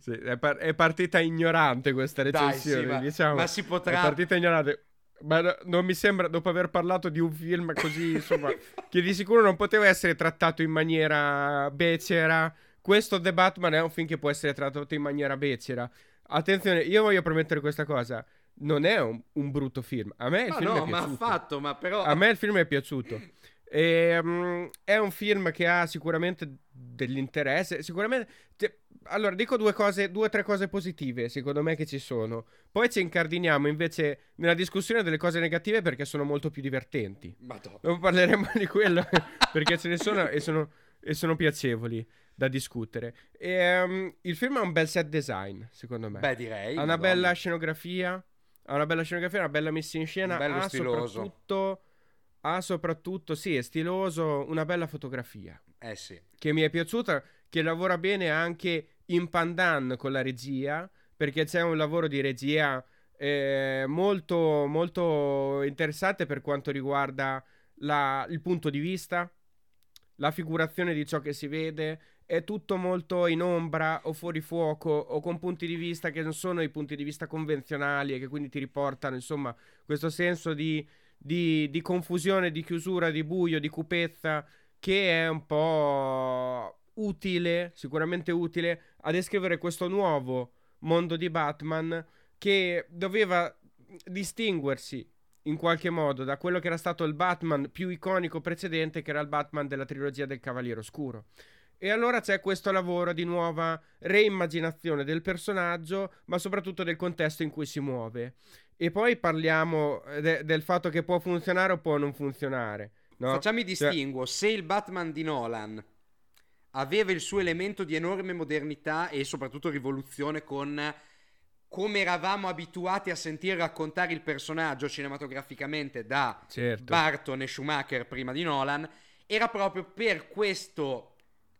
S1: Sì, è, par- è, partita ignorante questa recensione, Dai, sì, ma, diciamo.
S2: Ma si potrà...
S1: È partita ignorante. Ma non mi sembra, dopo aver parlato di un film così, insomma, che di sicuro non poteva essere trattato in maniera becera. Questo The Batman è un film che può essere trattato in maniera becera. Attenzione, io voglio promettere questa cosa. Non è un, un brutto film. A me il
S2: no,
S1: film
S2: no,
S1: è piaciuto.
S2: ma fatto, ma però...
S1: A me il film è piaciuto. E, um, è un film che ha sicuramente dell'interesse. Sicuramente. Te, allora, dico due cose, due o tre cose positive, secondo me, che ci sono. Poi ci incardiniamo invece nella discussione delle cose negative perché sono molto più divertenti.
S2: Madonna.
S1: Dopo parleremo di quello perché ce ne sono e sono, e sono piacevoli da discutere. E, um, il film ha un bel set design, secondo me.
S2: Beh, direi.
S1: Ha una bella scenografia. Ha una bella scenografia, una bella messa in scena. Un bello ha stiloso. soprattutto ha soprattutto, sì, è stiloso, una bella fotografia.
S2: Eh sì.
S1: Che mi è piaciuta, che lavora bene anche in pandan con la regia, perché c'è un lavoro di regia eh, molto, molto interessante per quanto riguarda la, il punto di vista, la figurazione di ciò che si vede, è tutto molto in ombra o fuori fuoco o con punti di vista che non sono i punti di vista convenzionali e che quindi ti riportano, insomma, questo senso di di, di confusione, di chiusura, di buio, di cupezza, che è un po' utile, sicuramente utile, a descrivere questo nuovo mondo di Batman che doveva distinguersi in qualche modo da quello che era stato il Batman più iconico precedente, che era il Batman della trilogia del Cavaliere Oscuro. E allora c'è questo lavoro di nuova reimmaginazione del personaggio, ma soprattutto del contesto in cui si muove. E poi parliamo eh, de- del fatto che può funzionare o può non funzionare. No?
S2: Facciamo i cioè distinguo. Se il Batman di Nolan aveva il suo elemento di enorme modernità e soprattutto rivoluzione con come eravamo abituati a sentire raccontare il personaggio cinematograficamente da certo. Barton e Schumacher prima di Nolan, era proprio per questo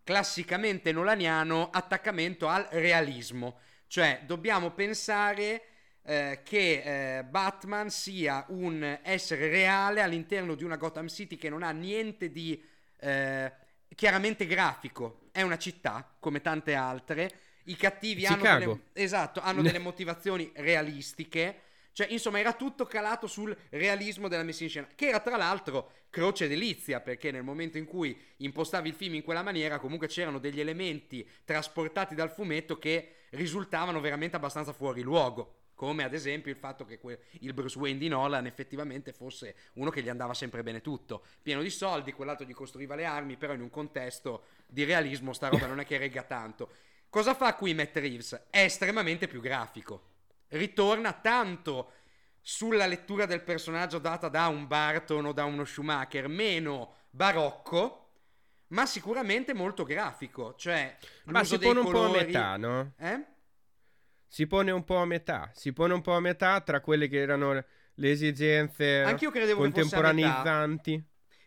S2: classicamente nolaniano attaccamento al realismo. Cioè, dobbiamo pensare eh, che eh, Batman sia un essere reale all'interno di una Gotham City che non ha niente di eh, chiaramente grafico. È una città, come tante altre. I cattivi hanno delle, esatto, hanno delle motivazioni realistiche. Cioè, insomma, era tutto calato sul realismo della messa in scena, che era tra l'altro croce delizia, perché nel momento in cui impostavi il film in quella maniera, comunque c'erano degli elementi trasportati dal fumetto che risultavano veramente abbastanza fuori luogo. come ad esempio il fatto che que- il Bruce Wayne di Nolan effettivamente fosse uno che gli andava sempre bene tutto, pieno di soldi, quell'altro gli costruiva le armi, però in un contesto di realismo sta roba non è che regga tanto. Cosa fa qui Matt Reeves? È estremamente più grafico. Ritorna tanto sulla lettura del personaggio data da un Barton o da uno Schumacher, meno barocco, ma sicuramente molto grafico. Cioè,
S1: ma si pone un po' a metà, no?
S2: Eh?
S1: Si pone un po' a metà. Si pone un po' a metà tra quelle che erano le esigenze contemporaneizzanti.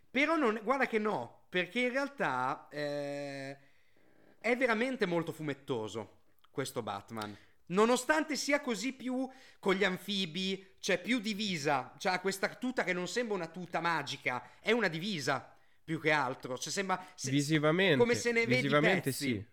S2: Però non, guarda che no, perché in realtà eh, è veramente molto fumettoso questo Batman. Nonostante sia così più con gli anfibi, cioè più divisa, cioè ha questa tuta che non sembra una tuta magica, è una divisa più che altro. Cioè sembra
S1: se, visivamente,
S2: come se ne vedi
S1: visivamente sì.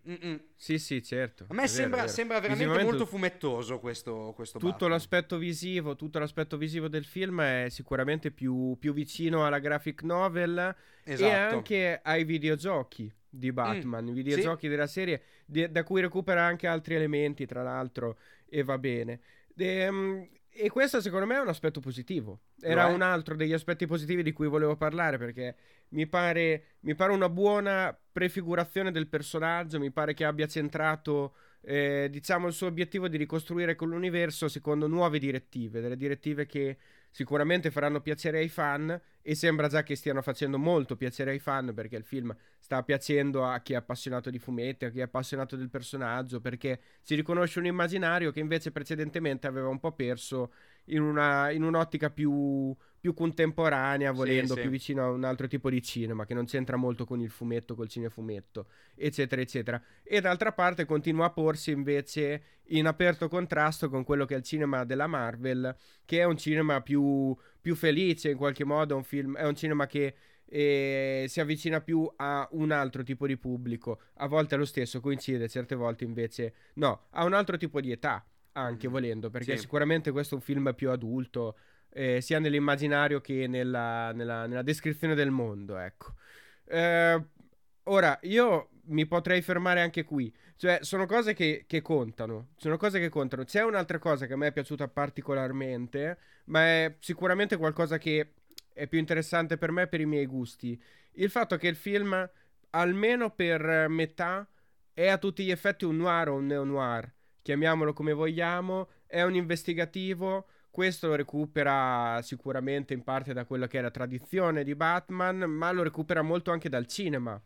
S1: Sì, sì, certo.
S2: A me sembra,
S1: vero,
S2: sembra, veramente molto fumettoso questo, questo
S1: tutto
S2: Batman.
S1: l'aspetto visivo, tutto l'aspetto visivo del film è sicuramente più, più vicino alla graphic novel
S2: esatto.
S1: e anche ai videogiochi di Batman, mm, videogiochi sì. della serie, di, da cui recupera anche altri elementi, tra l'altro, e va bene. E, um, e questo secondo me è un aspetto positivo. Era un altro degli aspetti positivi di cui volevo parlare perché mi pare, mi pare una buona prefigurazione del personaggio, mi pare che abbia centrato eh, diciamo il suo obiettivo di ricostruire quell'universo secondo nuove direttive, delle direttive che sicuramente faranno piacere ai fan e sembra già che stiano facendo molto piacere ai fan perché il film sta piacendo a chi è appassionato di fumetti, a chi è appassionato del personaggio, perché si riconosce un immaginario che invece precedentemente aveva un po' perso in, una, in un'ottica più, più contemporanea, volendo, sì, sì. più vicino a un altro tipo di cinema che non c'entra molto con il fumetto, col cinefumetto, eccetera, eccetera. E d'altra parte continua a porsi invece in aperto contrasto con quello che è il cinema della Marvel, che è un cinema più, più felice in qualche modo, un film, è un cinema che eh, si avvicina più a un altro tipo di pubblico. A volte è lo stesso, coincide, certe volte invece no, a un altro tipo di età anche mm. volendo, perché sì. sicuramente questo è un film più adulto, eh, sia nell'immaginario che nella, nella, nella, descrizione del mondo, ecco. Eh, ora, io mi potrei fermare anche qui, cioè sono cose che, che, contano, sono cose che contano. C'è un'altra cosa che a me è piaciuta particolarmente, ma è sicuramente qualcosa che è più interessante per me per i miei gusti. Il fatto che il film, almeno per metà, è a tutti gli effetti un noir o un neo-noir chiamiamolo come vogliamo, è un investigativo. Questo lo recupera sicuramente in parte da quella che è la tradizione di Batman, ma lo recupera molto anche dal cinema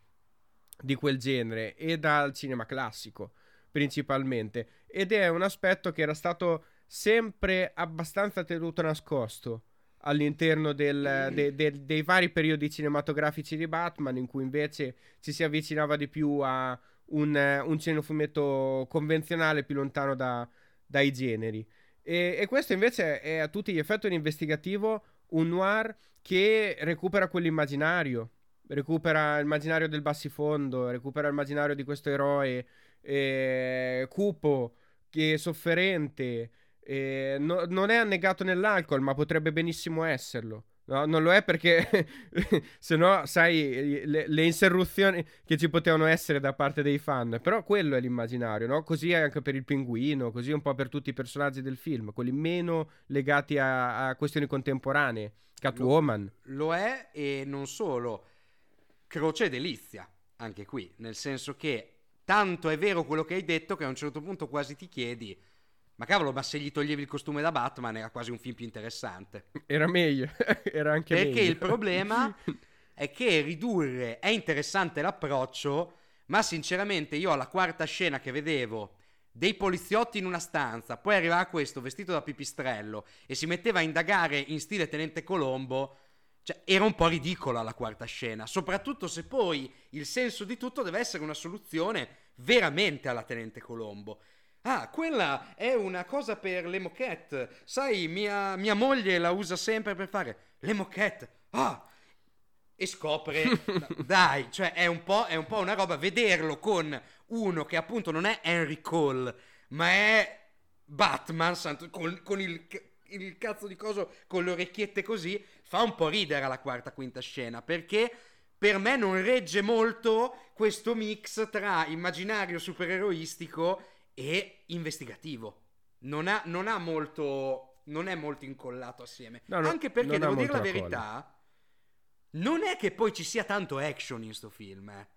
S1: di quel genere e dal cinema classico principalmente. Ed è un aspetto che era stato sempre abbastanza tenuto nascosto all'interno del, de, de, dei vari periodi cinematografici di Batman, in cui invece ci si avvicinava di più a un, un cinefumetto convenzionale più lontano da, dai generi. E, e, questo invece è a tutti gli effetti un investigativo, un noir che recupera quell'immaginario, recupera l'immaginario del bassifondo, recupera l'immaginario di questo eroe eh, cupo, che è sofferente, eh, no, non è annegato nell'alcol, ma potrebbe benissimo esserlo. No, non lo è perché se no sai le, le, interruzioni che ci potevano essere da parte dei fan. Però quello è l'immaginario, no? Così è anche per il pinguino, così un po' per tutti i personaggi del film, quelli meno legati a, a questioni contemporanee. Catwoman.
S2: Lo, lo, è e non solo. Croce delizia, anche qui, nel senso che tanto è vero quello che hai detto che a un certo punto quasi ti chiedi ma cavolo, ma se gli toglievi il costume da Batman era quasi un film più interessante.
S1: Era meglio, era anche
S2: Perché
S1: meglio.
S2: Perché il problema è che ridurre è interessante l'approccio, ma sinceramente io alla quarta scena che vedevo dei poliziotti in una stanza, poi arrivava questo vestito da pipistrello e si metteva a indagare in stile Tenente Colombo, cioè era un po' ridicola la quarta scena, soprattutto se poi il senso di tutto deve essere una soluzione veramente alla Tenente Colombo. Ah, quella è una cosa per le moquette. Sai, mia, mia moglie la usa sempre per fare le moquette. Ah! E scopre, dai, cioè è un, è un, po', una roba, vederlo con uno che appunto non è Henry Cole, ma è Batman, santo, con, con il, il, cazzo di coso, con le orecchiette così, fa un po' ridere alla quarta, quinta scena, perché per me non regge molto questo mix tra immaginario supereroistico e investigativo. non ha, non ha molto, non è molto incollato assieme.
S1: No, no,
S2: Anche perché, devo dire la verità, non è che poi ci sia tanto action in sto film. Eh.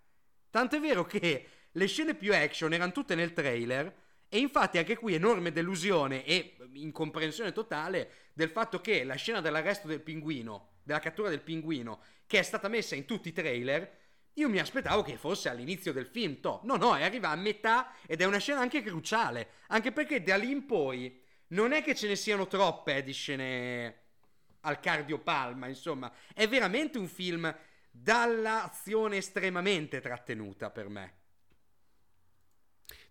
S2: Tanto è vero che le scene più action erano tutte nel trailer. E infatti anche qui enorme delusione e incomprensione totale del fatto che la scena dell'arresto del pinguino, della cattura del pinguino, che è stata messa in tutti i trailer, io mi aspettavo che fosse all'inizio del film. To. No, no, arriva a metà ed è una scena anche cruciale. Anche perché da lì in poi non è che ce ne siano troppe eh, di scene al cardiopalma, insomma. È veramente un film dall'azione estremamente trattenuta per me.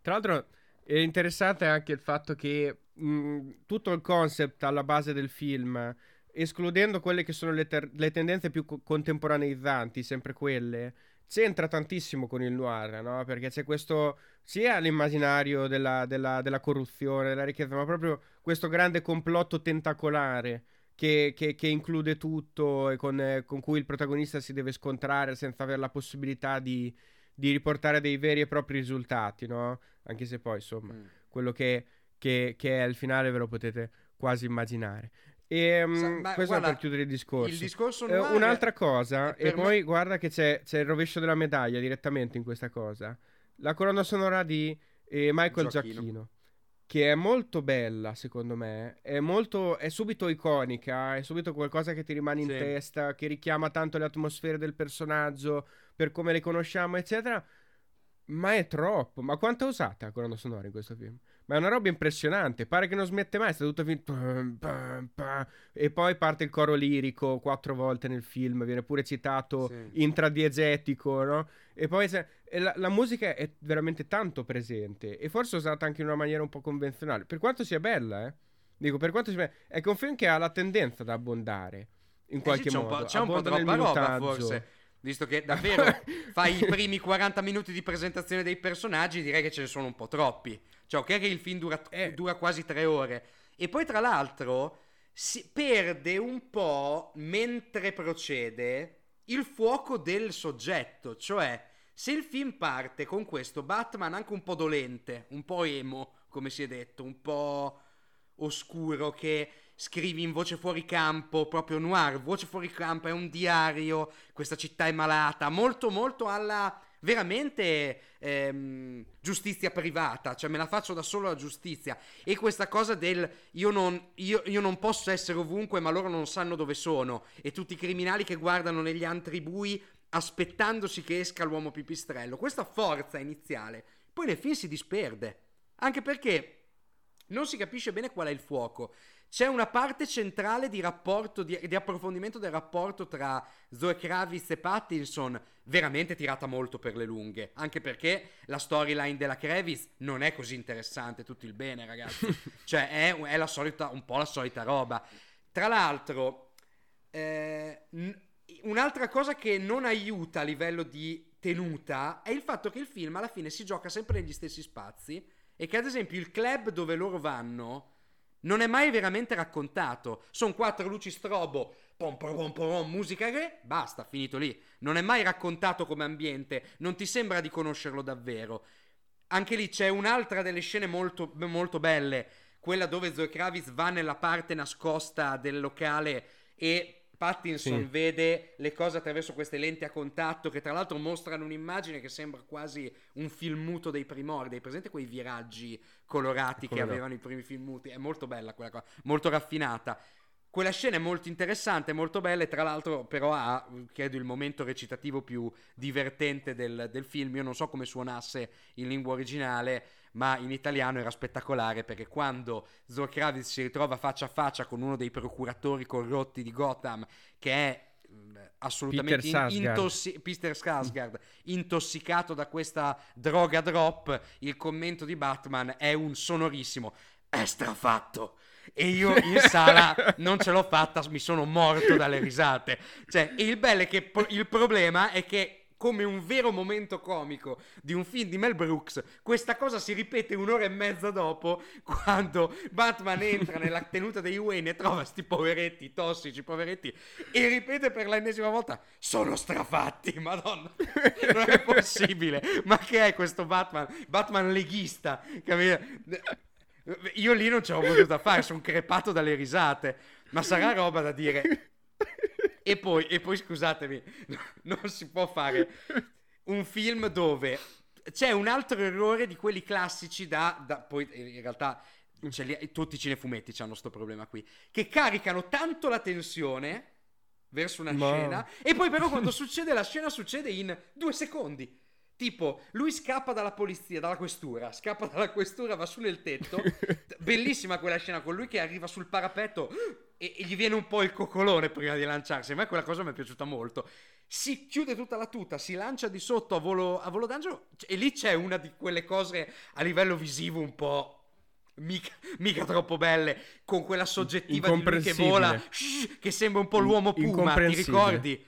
S1: Tra l'altro è interessante anche il fatto che mh, tutto il concept alla base del film, escludendo quelle che sono le, ter- le tendenze più co- contemporaneizzanti, sempre quelle, c'entra tantissimo con il noir, no? Perché c'è questo, sia l'immaginario della, della, della corruzione, della ricchezza, ma proprio questo grande complotto tentacolare che, che, che include tutto e con, eh, con, cui il protagonista si deve scontrare senza avere la possibilità di, di riportare dei veri e propri risultati, no? Anche se poi, insomma, mm. quello che, che, che, è al finale ve lo potete quasi immaginare. E, um, questo guarda, per chiudere il discorso.
S2: Il discorso
S1: eh, un'altra cosa, e poi me... guarda che c'è, c'è, il rovescio della medaglia direttamente in questa cosa. La colonna sonora di eh, Michael Giacchino. Giacchino. Che è molto bella, secondo me. È molto. È subito iconica. È subito qualcosa che ti rimane in testa. Che richiama tanto le atmosfere del personaggio. Per come le conosciamo, eccetera. Ma è troppo. Ma quanto è usata la colonna sonora in questo film? Ma è una roba impressionante. Pare che non smette mai. Sta tutto film. E poi parte il coro lirico quattro volte nel film. Viene pure citato sì. intradiegetico, no? E poi se... e la, la, musica è veramente tanto presente. E forse usata anche in una maniera un po' convenzionale. Per quanto sia bella, eh. Dico, per quanto sia bella. È che un film che ha la tendenza ad abbondare. In qualche
S2: eh sì, c'è
S1: modo.
S2: Un po', c'è un po' troppa roba, forse. Visto che davvero fai i primi 40 minuti di presentazione dei personaggi, direi che ce ne sono un po' troppi. Cioè, ok che il film dura, eh. dura quasi tre ore. E poi, tra l'altro, si perde un po' mentre procede il fuoco del soggetto. Cioè, se il film parte con questo Batman anche un po' dolente, un po' emo, come si è detto, un po' oscuro, che scrivi in voce fuori campo, proprio noir, voce fuori campo, è un diario, questa città è malata, molto molto alla veramente ehm, giustizia privata, cioè me la faccio da solo la giustizia. E questa cosa del io non, io, io non, posso essere ovunque, ma loro non sanno dove sono. E tutti i criminali che guardano negli antri bui aspettandosi che esca l'uomo pipistrello. Questa forza iniziale poi nel film si disperde. Anche perché non si capisce bene qual è il fuoco. C'è una parte centrale di rapporto, di, di, approfondimento del rapporto tra Zoe Kravitz e Pattinson, veramente tirata molto per le lunghe. Anche perché la storyline della Kravitz non è così interessante, tutto il bene, ragazzi. cioè, è, è la solita, un po' la solita roba. Tra l'altro, eh, n- un'altra cosa che non aiuta a livello di tenuta è il fatto che il film alla fine si gioca sempre negli stessi spazi e che ad esempio il club dove loro vanno non è mai veramente raccontato. Sono quattro luci strobo, pom pom pom pom, musica che, basta, finito lì. Non è mai raccontato come ambiente, non ti sembra di conoscerlo davvero. Anche lì c'è un'altra delle scene molto, molto belle, quella dove Zoe Kravitz va nella parte nascosta del locale e Pattinson sì. vede le cose attraverso queste lenti a contatto che tra l'altro mostrano un'immagine che sembra quasi un film muto dei primordi. Hai presente quei viraggi colorati Come che no. avevano i primi film muti? È molto bella quella cosa, molto raffinata. Quella scena è molto interessante, molto bella e tra l'altro però ha, credo, il momento recitativo più divertente del, del film. Io non so come suonasse in lingua originale, ma in italiano era spettacolare perché quando Zoe Kravitz si ritrova faccia a faccia con uno dei procuratori corrotti di Gotham che è mm, assolutamente
S1: Peter Sarsgaard.
S2: Intossi- Peter Sarsgaard intossicato da questa droga drop il commento di Batman è un sonorissimo è strafatto e io in sala non ce l'ho fatta, mi sono morto dalle risate. Cioè, il bello è che il problema è che come un vero momento comico di un film di Mel Brooks, questa cosa si ripete un'ora e mezza dopo quando Batman entra nella tenuta dei Wayne e trova sti poveretti tossici, poveretti, e ripete per l'ennesima volta, sono strafatti, madonna, non è possibile, ma che è questo Batman? Batman leghista, capito? Io lì non ce l'ho voluta fare, sono crepato dalle risate, ma sarà roba da dire. E poi, e poi scusatemi, non si può fare un film dove c'è un altro errore di quelli classici da, da poi in realtà li, tutti i cinefumetti hanno questo problema qui, che caricano tanto la tensione verso una Ma... scena e poi però quando succede la scena succede in due secondi. Tipo, lui scappa dalla polizia, dalla questura, scappa dalla questura, va su nel tetto. Bellissima quella scena con lui che arriva sul parapetto e, e gli viene un po' il coccolone prima di lanciarsi. A me quella cosa mi è piaciuta molto. Si chiude tutta la tuta, si lancia di sotto a volo, a volo d'angelo e lì c'è una di quelle cose a livello visivo un po' Mica, mica, troppo belle con quella soggettiva di lui che vola shh, che sembra un po' l'uomo puma ti ricordi?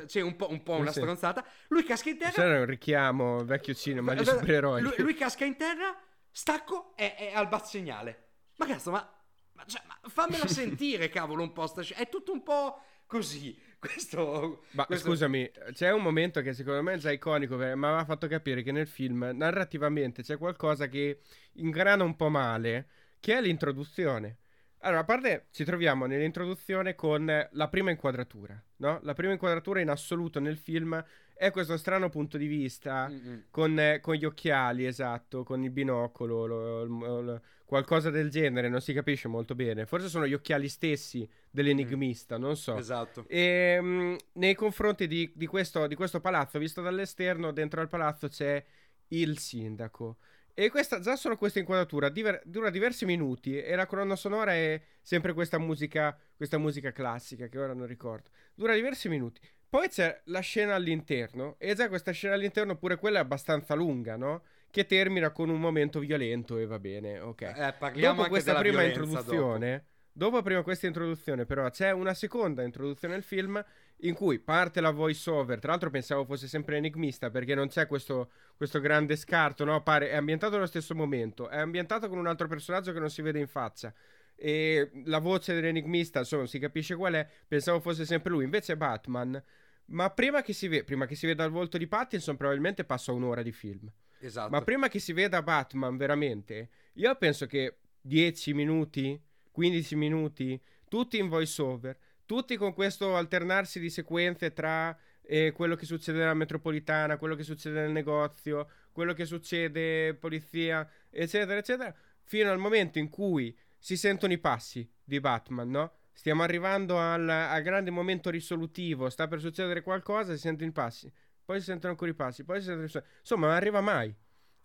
S2: No? C'è un po', un po una sì. stronzata. Lui casca in terra.
S1: C'era un richiamo vecchio cinema di supereroi.
S2: lui, lui casca in terra stacco e è al bazzegnale ma cazzo ma, ma, cioè, ma fammela sentire cavolo un po' sta... è tutto un po' così. Questo,
S1: Ma
S2: questo...
S1: scusami, c'è un momento che secondo me è già iconico, ma mi ha fatto capire che nel film narrativamente c'è qualcosa che ingrana un po' male, che è l'introduzione. Allora, a parte ci troviamo nell'introduzione con la prima inquadratura, no? La prima inquadratura in assoluto nel film è questo strano punto di vista con, eh, con, gli occhiali, esatto, con il binocolo, lo, lo, lo, qualcosa del genere, non si capisce molto bene. Forse sono gli occhiali stessi dell'enigmista, non so.
S2: Esatto.
S1: E mh, mm, nei confronti di, di, questo, di questo palazzo, visto dall'esterno, dentro al palazzo c'è il sindaco. E questa, già solo questa inquadratura diver, dura diversi minuti e la colonna sonora è sempre questa musica, questa musica classica che ora non ricordo. Dura diversi minuti. Poi c'è la scena all'interno e già questa scena all'interno pure quella è abbastanza lunga, no? Che termina con un momento violento e va bene, ok.
S2: Eh, parliamo
S1: dopo questa prima
S2: introduzione,
S1: dopo. Dopo prima questa introduzione però c'è una seconda introduzione al film in cui parte la voice over. Tra l'altro pensavo fosse sempre enigmista perché non c'è questo, questo grande scarto, no? Pare, è ambientato allo stesso momento, è ambientato con un altro personaggio che non si vede in faccia. E la voce dell'enigmista, insomma, si capisce qual è. Pensavo fosse sempre lui. Invece Batman ma prima che, si ve- prima che si veda il volto di Pattinson, probabilmente passa un'ora di film.
S2: Esatto.
S1: Ma prima che si veda Batman veramente, io penso che 10 minuti, 15 minuti, tutti in voice over, tutti con questo alternarsi di sequenze tra eh, quello che succede nella metropolitana, quello che succede nel negozio, quello che succede polizia, eccetera, eccetera, fino al momento in cui si sentono i passi di Batman, no? Stiamo arrivando al, al, grande momento risolutivo. Sta per succedere qualcosa, si sentono i passi. Poi si sentono ancora i passi. Poi si sentono i passi. Insomma, non arriva mai.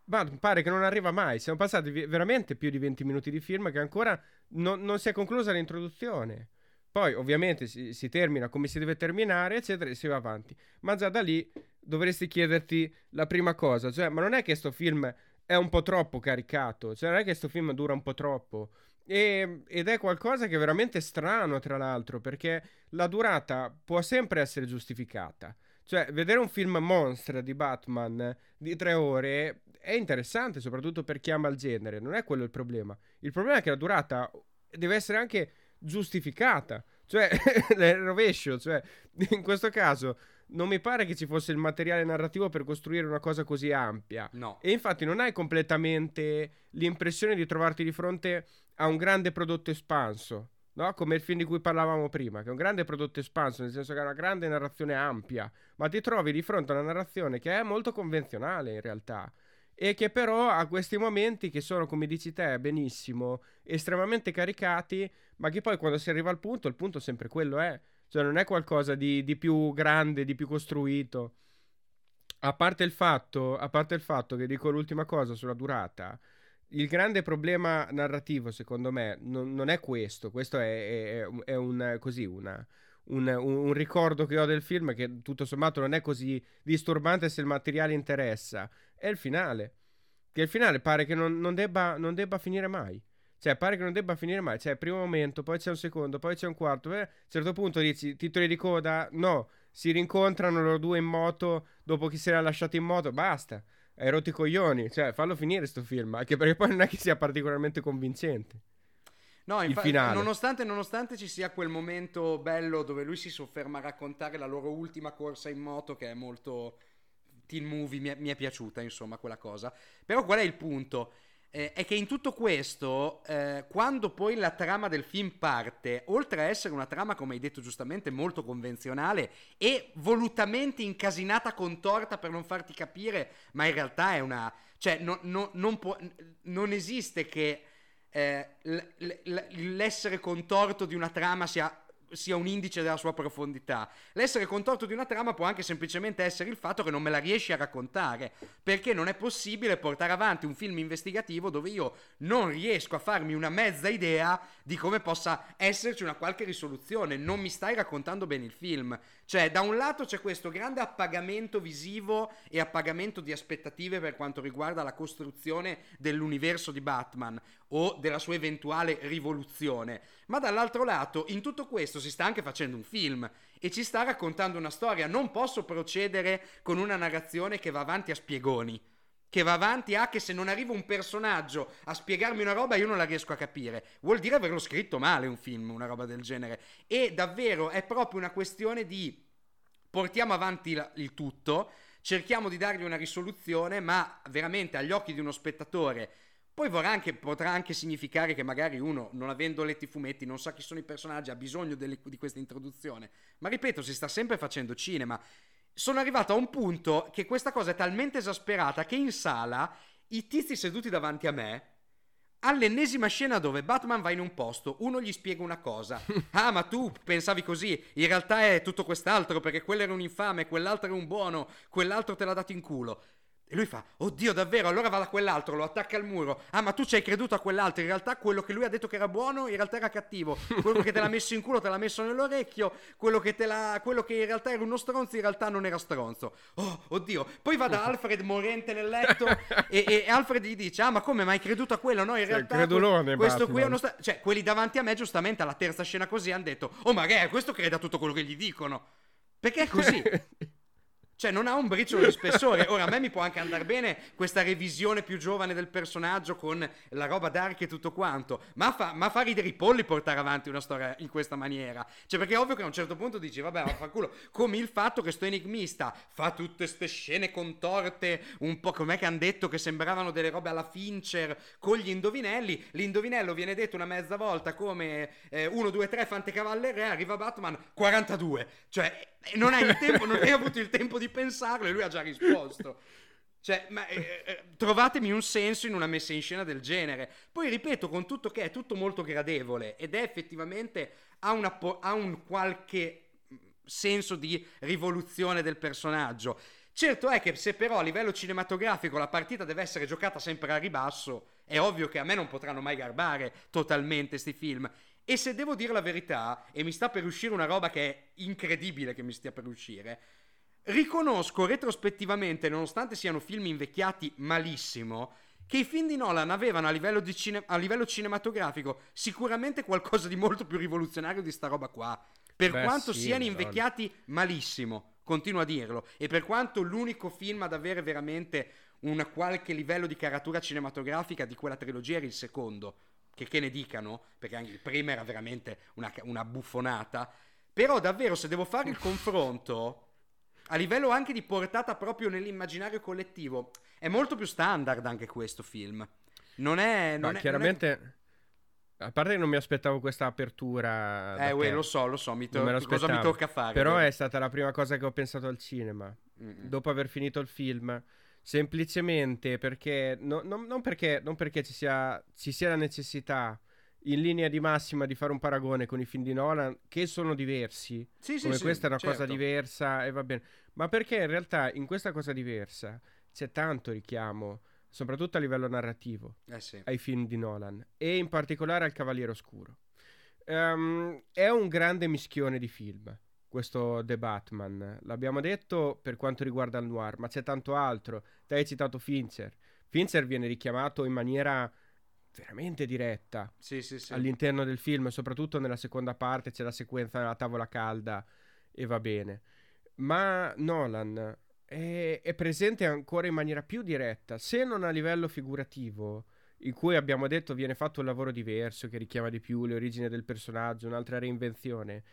S1: Ma pare che non arriva mai. Siamo passati veramente più di 20 minuti di film che ancora non, non si è conclusa l'introduzione. Poi, ovviamente, si, si, termina come si deve terminare, eccetera, e si va avanti. Ma già da lì dovresti chiederti la prima cosa. Cioè, ma non è che questo film è un po' troppo caricato. Cioè, non è che questo film dura un po' troppo. E, ed è qualcosa che è veramente strano, tra l'altro, perché la durata può sempre essere giustificata. Cioè, vedere un film monstre di Batman di tre ore è interessante, soprattutto per chi ama il genere. Non è quello il problema. Il problema è che la durata deve essere anche giustificata. Cioè, è rovescio. Cioè, in questo caso non mi pare che ci fosse il materiale narrativo per costruire una cosa così ampia.
S2: No.
S1: E infatti non hai completamente l'impressione di trovarti di fronte a un grande prodotto espanso, no? Come il film di cui parlavamo prima, che è un grande prodotto espanso, nel senso che ha una grande narrazione ampia, ma ti trovi di fronte a una narrazione che è molto convenzionale in realtà e che però ha questi momenti che sono, come dici te, benissimo, estremamente caricati, ma che poi quando si arriva al punto, il punto sempre quello è, cioè non è qualcosa di, di più grande, di più costruito. A parte fatto, a parte il fatto che dico l'ultima cosa sulla durata, il grande problema narrativo, secondo me, non, non è questo. Questo è, è, è un, così, una, un, un, ricordo che ho del film che tutto sommato non è così disturbante se il materiale interessa. È il finale. Che il finale pare che non, non, debba, non debba finire mai. Cioè, pare che non debba finire mai. Cioè, primo momento, poi c'è un secondo, poi c'è un quarto. Eh, a un certo punto dici, titoli di coda, no, si rincontrano loro due in moto dopo che si era lasciato in moto, basta hai rotto i coglioni. Cioè, fallo finire sto film. Anche perché poi non è che sia particolarmente convincente.
S2: No, infatti, nonostante, nonostante, ci sia quel momento bello dove lui si sofferma a raccontare la loro ultima corsa in moto, che è molto teen movie, mi è, mi è piaciuta, insomma, quella cosa. Però qual è il punto? Eh, è che in tutto questo, eh, quando poi la trama del film parte, oltre a essere una trama, come hai detto giustamente, molto convenzionale e volutamente incasinata contorta per non farti capire, ma in realtà è una... cioè no, no, non, può, non esiste che eh, l'essere contorto di una trama sia sia un indice della sua profondità. L'essere contorto di una trama può anche semplicemente essere il fatto che non me la riesci a raccontare, perché non è possibile portare avanti un film investigativo dove io non riesco a farmi una mezza idea di come possa esserci una qualche risoluzione, non mi stai raccontando bene il film. Cioè, da un lato c'è questo grande appagamento visivo e appagamento di aspettative per quanto riguarda la costruzione dell'universo di Batman o della sua eventuale rivoluzione, ma dall'altro lato in tutto questo si sta anche facendo un film e ci sta raccontando una storia. Non posso procedere con una narrazione che va avanti a spiegoni che va avanti a che se non arriva un personaggio a spiegarmi una roba io non la riesco a capire. Vuol dire averlo scritto male un film, una roba del genere. E davvero è proprio una questione di portiamo avanti la, il tutto, cerchiamo di dargli una risoluzione, ma veramente agli occhi di uno spettatore poi anche, potrà anche significare che magari uno, non avendo letto i fumetti, non sa chi sono i personaggi, ha bisogno delle, di questa introduzione. Ma ripeto, si sta sempre facendo cinema sono arrivato a un punto che questa cosa è talmente esasperata che in sala i tizi seduti davanti a me all'ennesima scena dove Batman va in un posto, uno gli spiega una cosa. Ah, ma tu pensavi così, in realtà è tutto quest'altro perché quello era un infame, quell'altro era un buono, quell'altro te l'ha dato in culo. E lui fa, oddio davvero, allora va da quell'altro, lo attacca al muro. Ah, ma tu ci hai creduto a quell'altro, in realtà quello che lui ha detto che era buono, in realtà era cattivo. Quello che te l'ha messo in culo, te l'ha messo nell'orecchio. Quello che, quello che in realtà era uno stronzo, in realtà non era stronzo. Oh, oddio. Poi va da Alfred morente nel letto e, e, Alfred gli dice, ah, ma come, ma hai creduto a quello? No, in realtà
S1: credulone,
S2: questo
S1: Batman.
S2: qui è uno... Sta-. Cioè, quelli davanti a me, giustamente, alla terza scena così, hanno detto, oh, ma che è? Questo crede a tutto quello che gli dicono. Perché è così. Cioè, non ha un briciolo di spessore. Ora, a me mi può anche andare bene questa revisione più giovane del personaggio con la roba dark e tutto quanto. Ma fa, ma fa ridere i polli portare avanti una storia in questa maniera. Cioè, perché è ovvio che a un certo punto dici, vabbè, vaffanculo. Come il fatto che sto enigmista fa tutte queste scene contorte, un po' com'è che hanno detto che sembravano delle robe alla Fincher con gli indovinelli. L'indovinello viene detto una mezza volta come 1, 2, 3, Fante Cavalle Re, arriva Batman 42. Cioè, non hai, tempo, non hai avuto il tempo di pensarlo e lui ha già risposto. Cioè, ma, eh, eh, trovatemi un senso in una messa in scena del genere. Poi ripeto, con tutto che è tutto molto gradevole ed è effettivamente ha, una, ha un qualche senso di rivoluzione del personaggio. Certo è che se però a livello cinematografico la partita deve essere giocata sempre a ribasso, è ovvio che a me non potranno mai garbare totalmente questi film. E se devo dire la verità, e mi sta per uscire una roba che è incredibile che mi stia per uscire, riconosco retrospettivamente, nonostante siano film invecchiati malissimo, che i film di Nolan avevano a livello, cine- a livello cinematografico sicuramente qualcosa di molto più rivoluzionario di sta roba qua. Per Beh, quanto sì, siano invecchiati malissimo, continuo a dirlo, e per quanto l'unico film ad avere veramente un qualche livello di caratura cinematografica di quella trilogia era il secondo, che, che ne dicano, perché anche il primo era veramente una, una buffonata. Però davvero, se devo fare il confronto, a livello anche di portata proprio nell'immaginario collettivo, è molto più standard anche questo film. Non è... Non
S1: Ma
S2: è
S1: chiaramente... Non è... A parte che non mi aspettavo questa apertura.
S2: Eh, uè, lo so, lo so, mi to- me cosa mi tocca fare.
S1: Però vero? è stata la prima cosa che ho pensato al cinema. Mm-mm. Dopo aver finito il film semplicemente perché, no, no, non perché, non perché ci, sia, ci sia la necessità in linea di massima di fare un paragone con i film di Nolan che sono diversi
S2: sì,
S1: come
S2: sì,
S1: questa è una
S2: certo.
S1: cosa diversa e va bene ma perché in realtà in questa cosa diversa c'è tanto richiamo soprattutto a livello narrativo
S2: eh sì.
S1: ai film di Nolan e in particolare al Cavaliere Oscuro um, è un grande mischione di film questo The Batman. L'abbiamo detto per quanto riguarda il noir, ma c'è tanto altro. Te hai citato Fincher. Fincher viene richiamato in maniera veramente diretta
S2: sì, sì, sì.
S1: all'interno del film, soprattutto nella seconda parte c'è la sequenza della tavola calda e va bene. Ma Nolan è, è presente ancora in maniera più diretta, se non a livello figurativo in cui abbiamo detto viene fatto un lavoro diverso che richiama di più le origini del personaggio, un'altra reinvenzione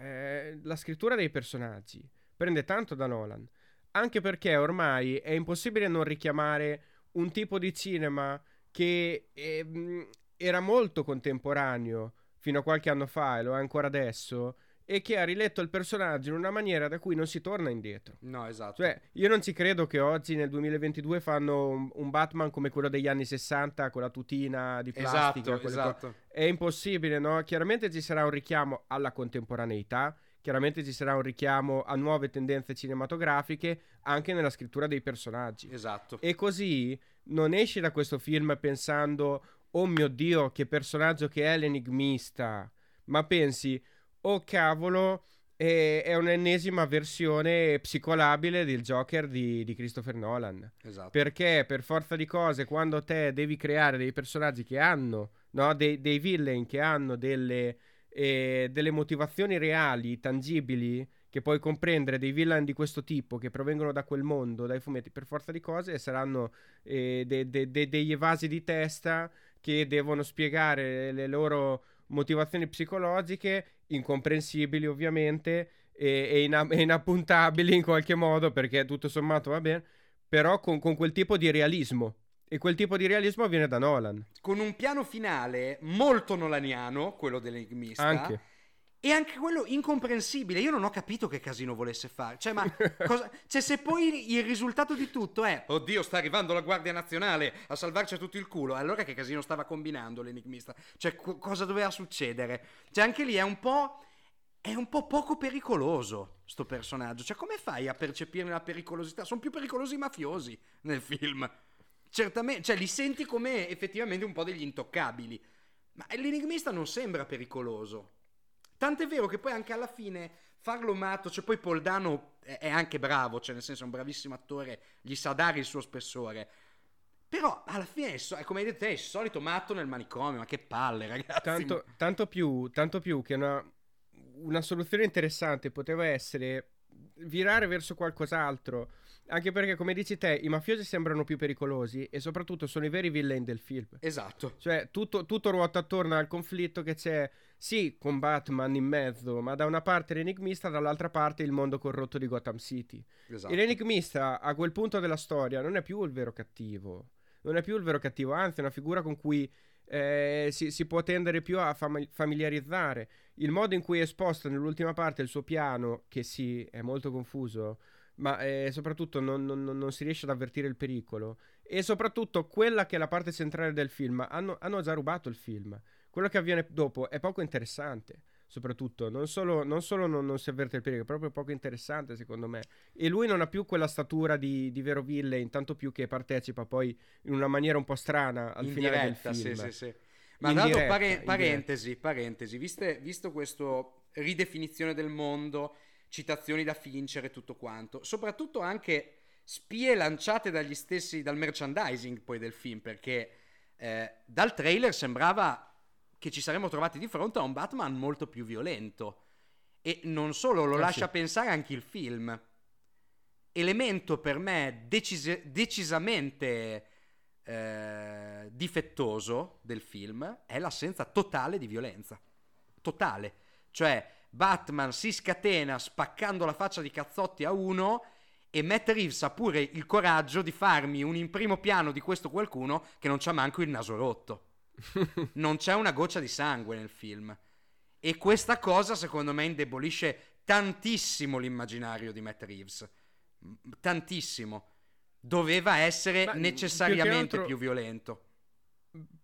S1: eh, la scrittura dei personaggi prende tanto da Nolan, anche perché ormai è impossibile non richiamare un tipo di cinema che ehm, era molto contemporaneo fino a qualche anno fa e lo è ancora adesso e che ha riletto il personaggio in una maniera da cui non si torna indietro.
S2: No, esatto.
S1: Cioè, io non ci credo che oggi nel 2022 fanno un, un Batman come quello degli anni 60 con la tutina di plastica.
S2: Esatto, esatto.
S1: Co- è impossibile, no? Chiaramente ci sarà un richiamo alla contemporaneità, chiaramente ci sarà un richiamo a nuove tendenze cinematografiche anche nella scrittura dei personaggi.
S2: Esatto.
S1: E così non esci da questo film pensando, oh mio Dio, che personaggio che è l'enigmista, ma pensi oh cavolo, è, è un'ennesima versione psicolabile del Joker di, di Christopher Nolan.
S2: Esatto.
S1: Perché per forza di cose, quando te devi creare dei personaggi che hanno, no, dei, dei villain che hanno delle, eh, delle motivazioni reali, tangibili, che puoi comprendere dei villain di questo tipo che provengono da quel mondo, dai fumetti, per forza di cose saranno eh, de, de, de, degli evasi di testa che devono spiegare le loro motivazioni psicologiche incomprensibili ovviamente e, e, ina- e, inappuntabili in qualche modo perché tutto sommato va bene, però con, con quel tipo di realismo. E quel tipo di realismo viene da Nolan.
S2: Con un piano finale molto nolaniano, quello dell'enigmista.
S1: Anche.
S2: E anche quello incomprensibile. Io non ho capito che casino volesse fare. Cioè, ma cosa... cioè, se poi il risultato di tutto è: Oddio, sta arrivando la Guardia Nazionale a salvarci a tutto il culo. Allora, che casino stava combinando l'enigmista? Cioè, co- cosa doveva succedere? Cioè, anche lì è un po'. È un po' poco pericoloso sto personaggio. Cioè, come fai a percepire la pericolosità? Sono più pericolosi i mafiosi nel film. Certamente, cioè, li senti come effettivamente un po' degli intoccabili. Ma l'enigmista non sembra pericoloso. Tant'è vero che poi anche alla fine farlo matto, cioè poi Poldano è, anche bravo, cioè nel senso è un bravissimo attore, gli sa dare il suo spessore. Però alla fine, è, come hai detto è il solito matto nel manicomio, ma che palle ragazzi.
S1: Tanto, tanto più, tanto più che una, una soluzione interessante poteva essere virare verso qualcos'altro. Anche perché, come dici te, i mafiosi sembrano più pericolosi e soprattutto sono i veri villain del film.
S2: Esatto.
S1: Cioè, tutto, tutto ruota attorno al conflitto che c'è, sì, con Batman in mezzo, ma da una parte l'enigmista, dall'altra parte il mondo corrotto di Gotham City.
S2: Esatto.
S1: E l'enigmista, a quel punto della storia, non è più il vero cattivo. Non è più il vero cattivo, anzi, è una figura con cui eh, si, si, può tendere più a fam- familiarizzare. Il modo in cui è esposto nell'ultima parte il suo piano, che sì, è molto confuso ma eh, soprattutto non, non, non, si riesce ad avvertire il pericolo. E soprattutto quella che è la parte centrale del film, hanno, hanno già rubato il film. Quello che avviene dopo è poco interessante soprattutto. Non solo, non, solo non, non, si avverte il pericolo, è proprio poco interessante secondo me. E lui non ha più quella statura di, di vero villain, tanto più che partecipa poi in una maniera un po' strana al
S2: in
S1: finale
S2: diretta,
S1: del film.
S2: Sì, sì, sì. Ma l'altro, pare, parentesi, parentesi, viste, visto questo ridefinizione del mondo citazioni da Fincher e tutto quanto. Soprattutto anche spie lanciate dagli stessi, dal merchandising poi del film, perché eh, dal trailer sembrava che ci saremmo trovati di fronte a un Batman molto più violento. E non solo, lo ah, lascia sì. pensare anche il film. Elemento per me decis- decisamente eh, difettoso del film è l'assenza totale di violenza. Totale. Cioè, Batman si scatena spaccando la faccia di cazzotti a uno e Matt Reeves ha pure il coraggio di farmi un in primo piano di questo qualcuno che non c'ha manco il naso rotto. non c'è una goccia di sangue nel film. E questa cosa secondo me indebolisce tantissimo l'immaginario di Matt Reeves. Tantissimo. Doveva essere Ma necessariamente più, altro, più violento.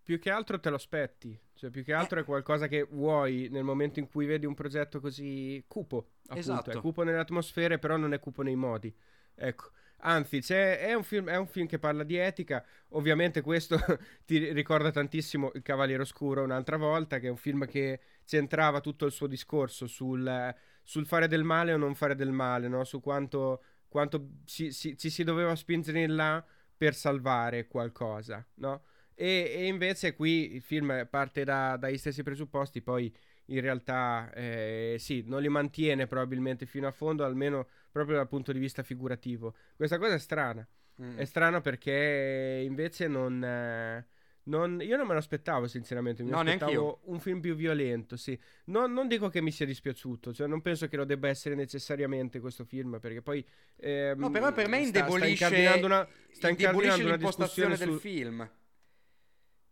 S1: Più che altro te lo aspetti. Cioè, più che altro è qualcosa che vuoi nel momento in cui vedi un progetto così cupo. Appunto.
S2: Esatto.
S1: È cupo nelle atmosfere, però non è cupo nei modi. Ecco. Anzi, è un, film, è, un film, che parla di etica. Ovviamente questo ti ricorda tantissimo Il Cavaliere Oscuro un'altra volta, che è un film che centrava tutto il suo discorso sul, sul fare del male o non fare del male, no? su quanto, quanto ci, si, ci si doveva spingere in là per salvare qualcosa. No? E, e, invece qui il film parte da, dai stessi presupposti, poi in realtà eh, sì, non li mantiene probabilmente fino a fondo, almeno proprio dal punto di vista figurativo. Questa cosa è strana. Mm. È strana perché invece non, eh, non, Io non me lo aspettavo, sinceramente. Mi
S2: no,
S1: aspettavo un film più violento, sì. Non, non, dico che mi sia dispiaciuto, cioè non penso che lo debba essere necessariamente questo film, perché poi...
S2: Ehm, no, però per me indebolisce, sta, sta incardinando una, sta incardinando una discussione del
S1: sul...
S2: film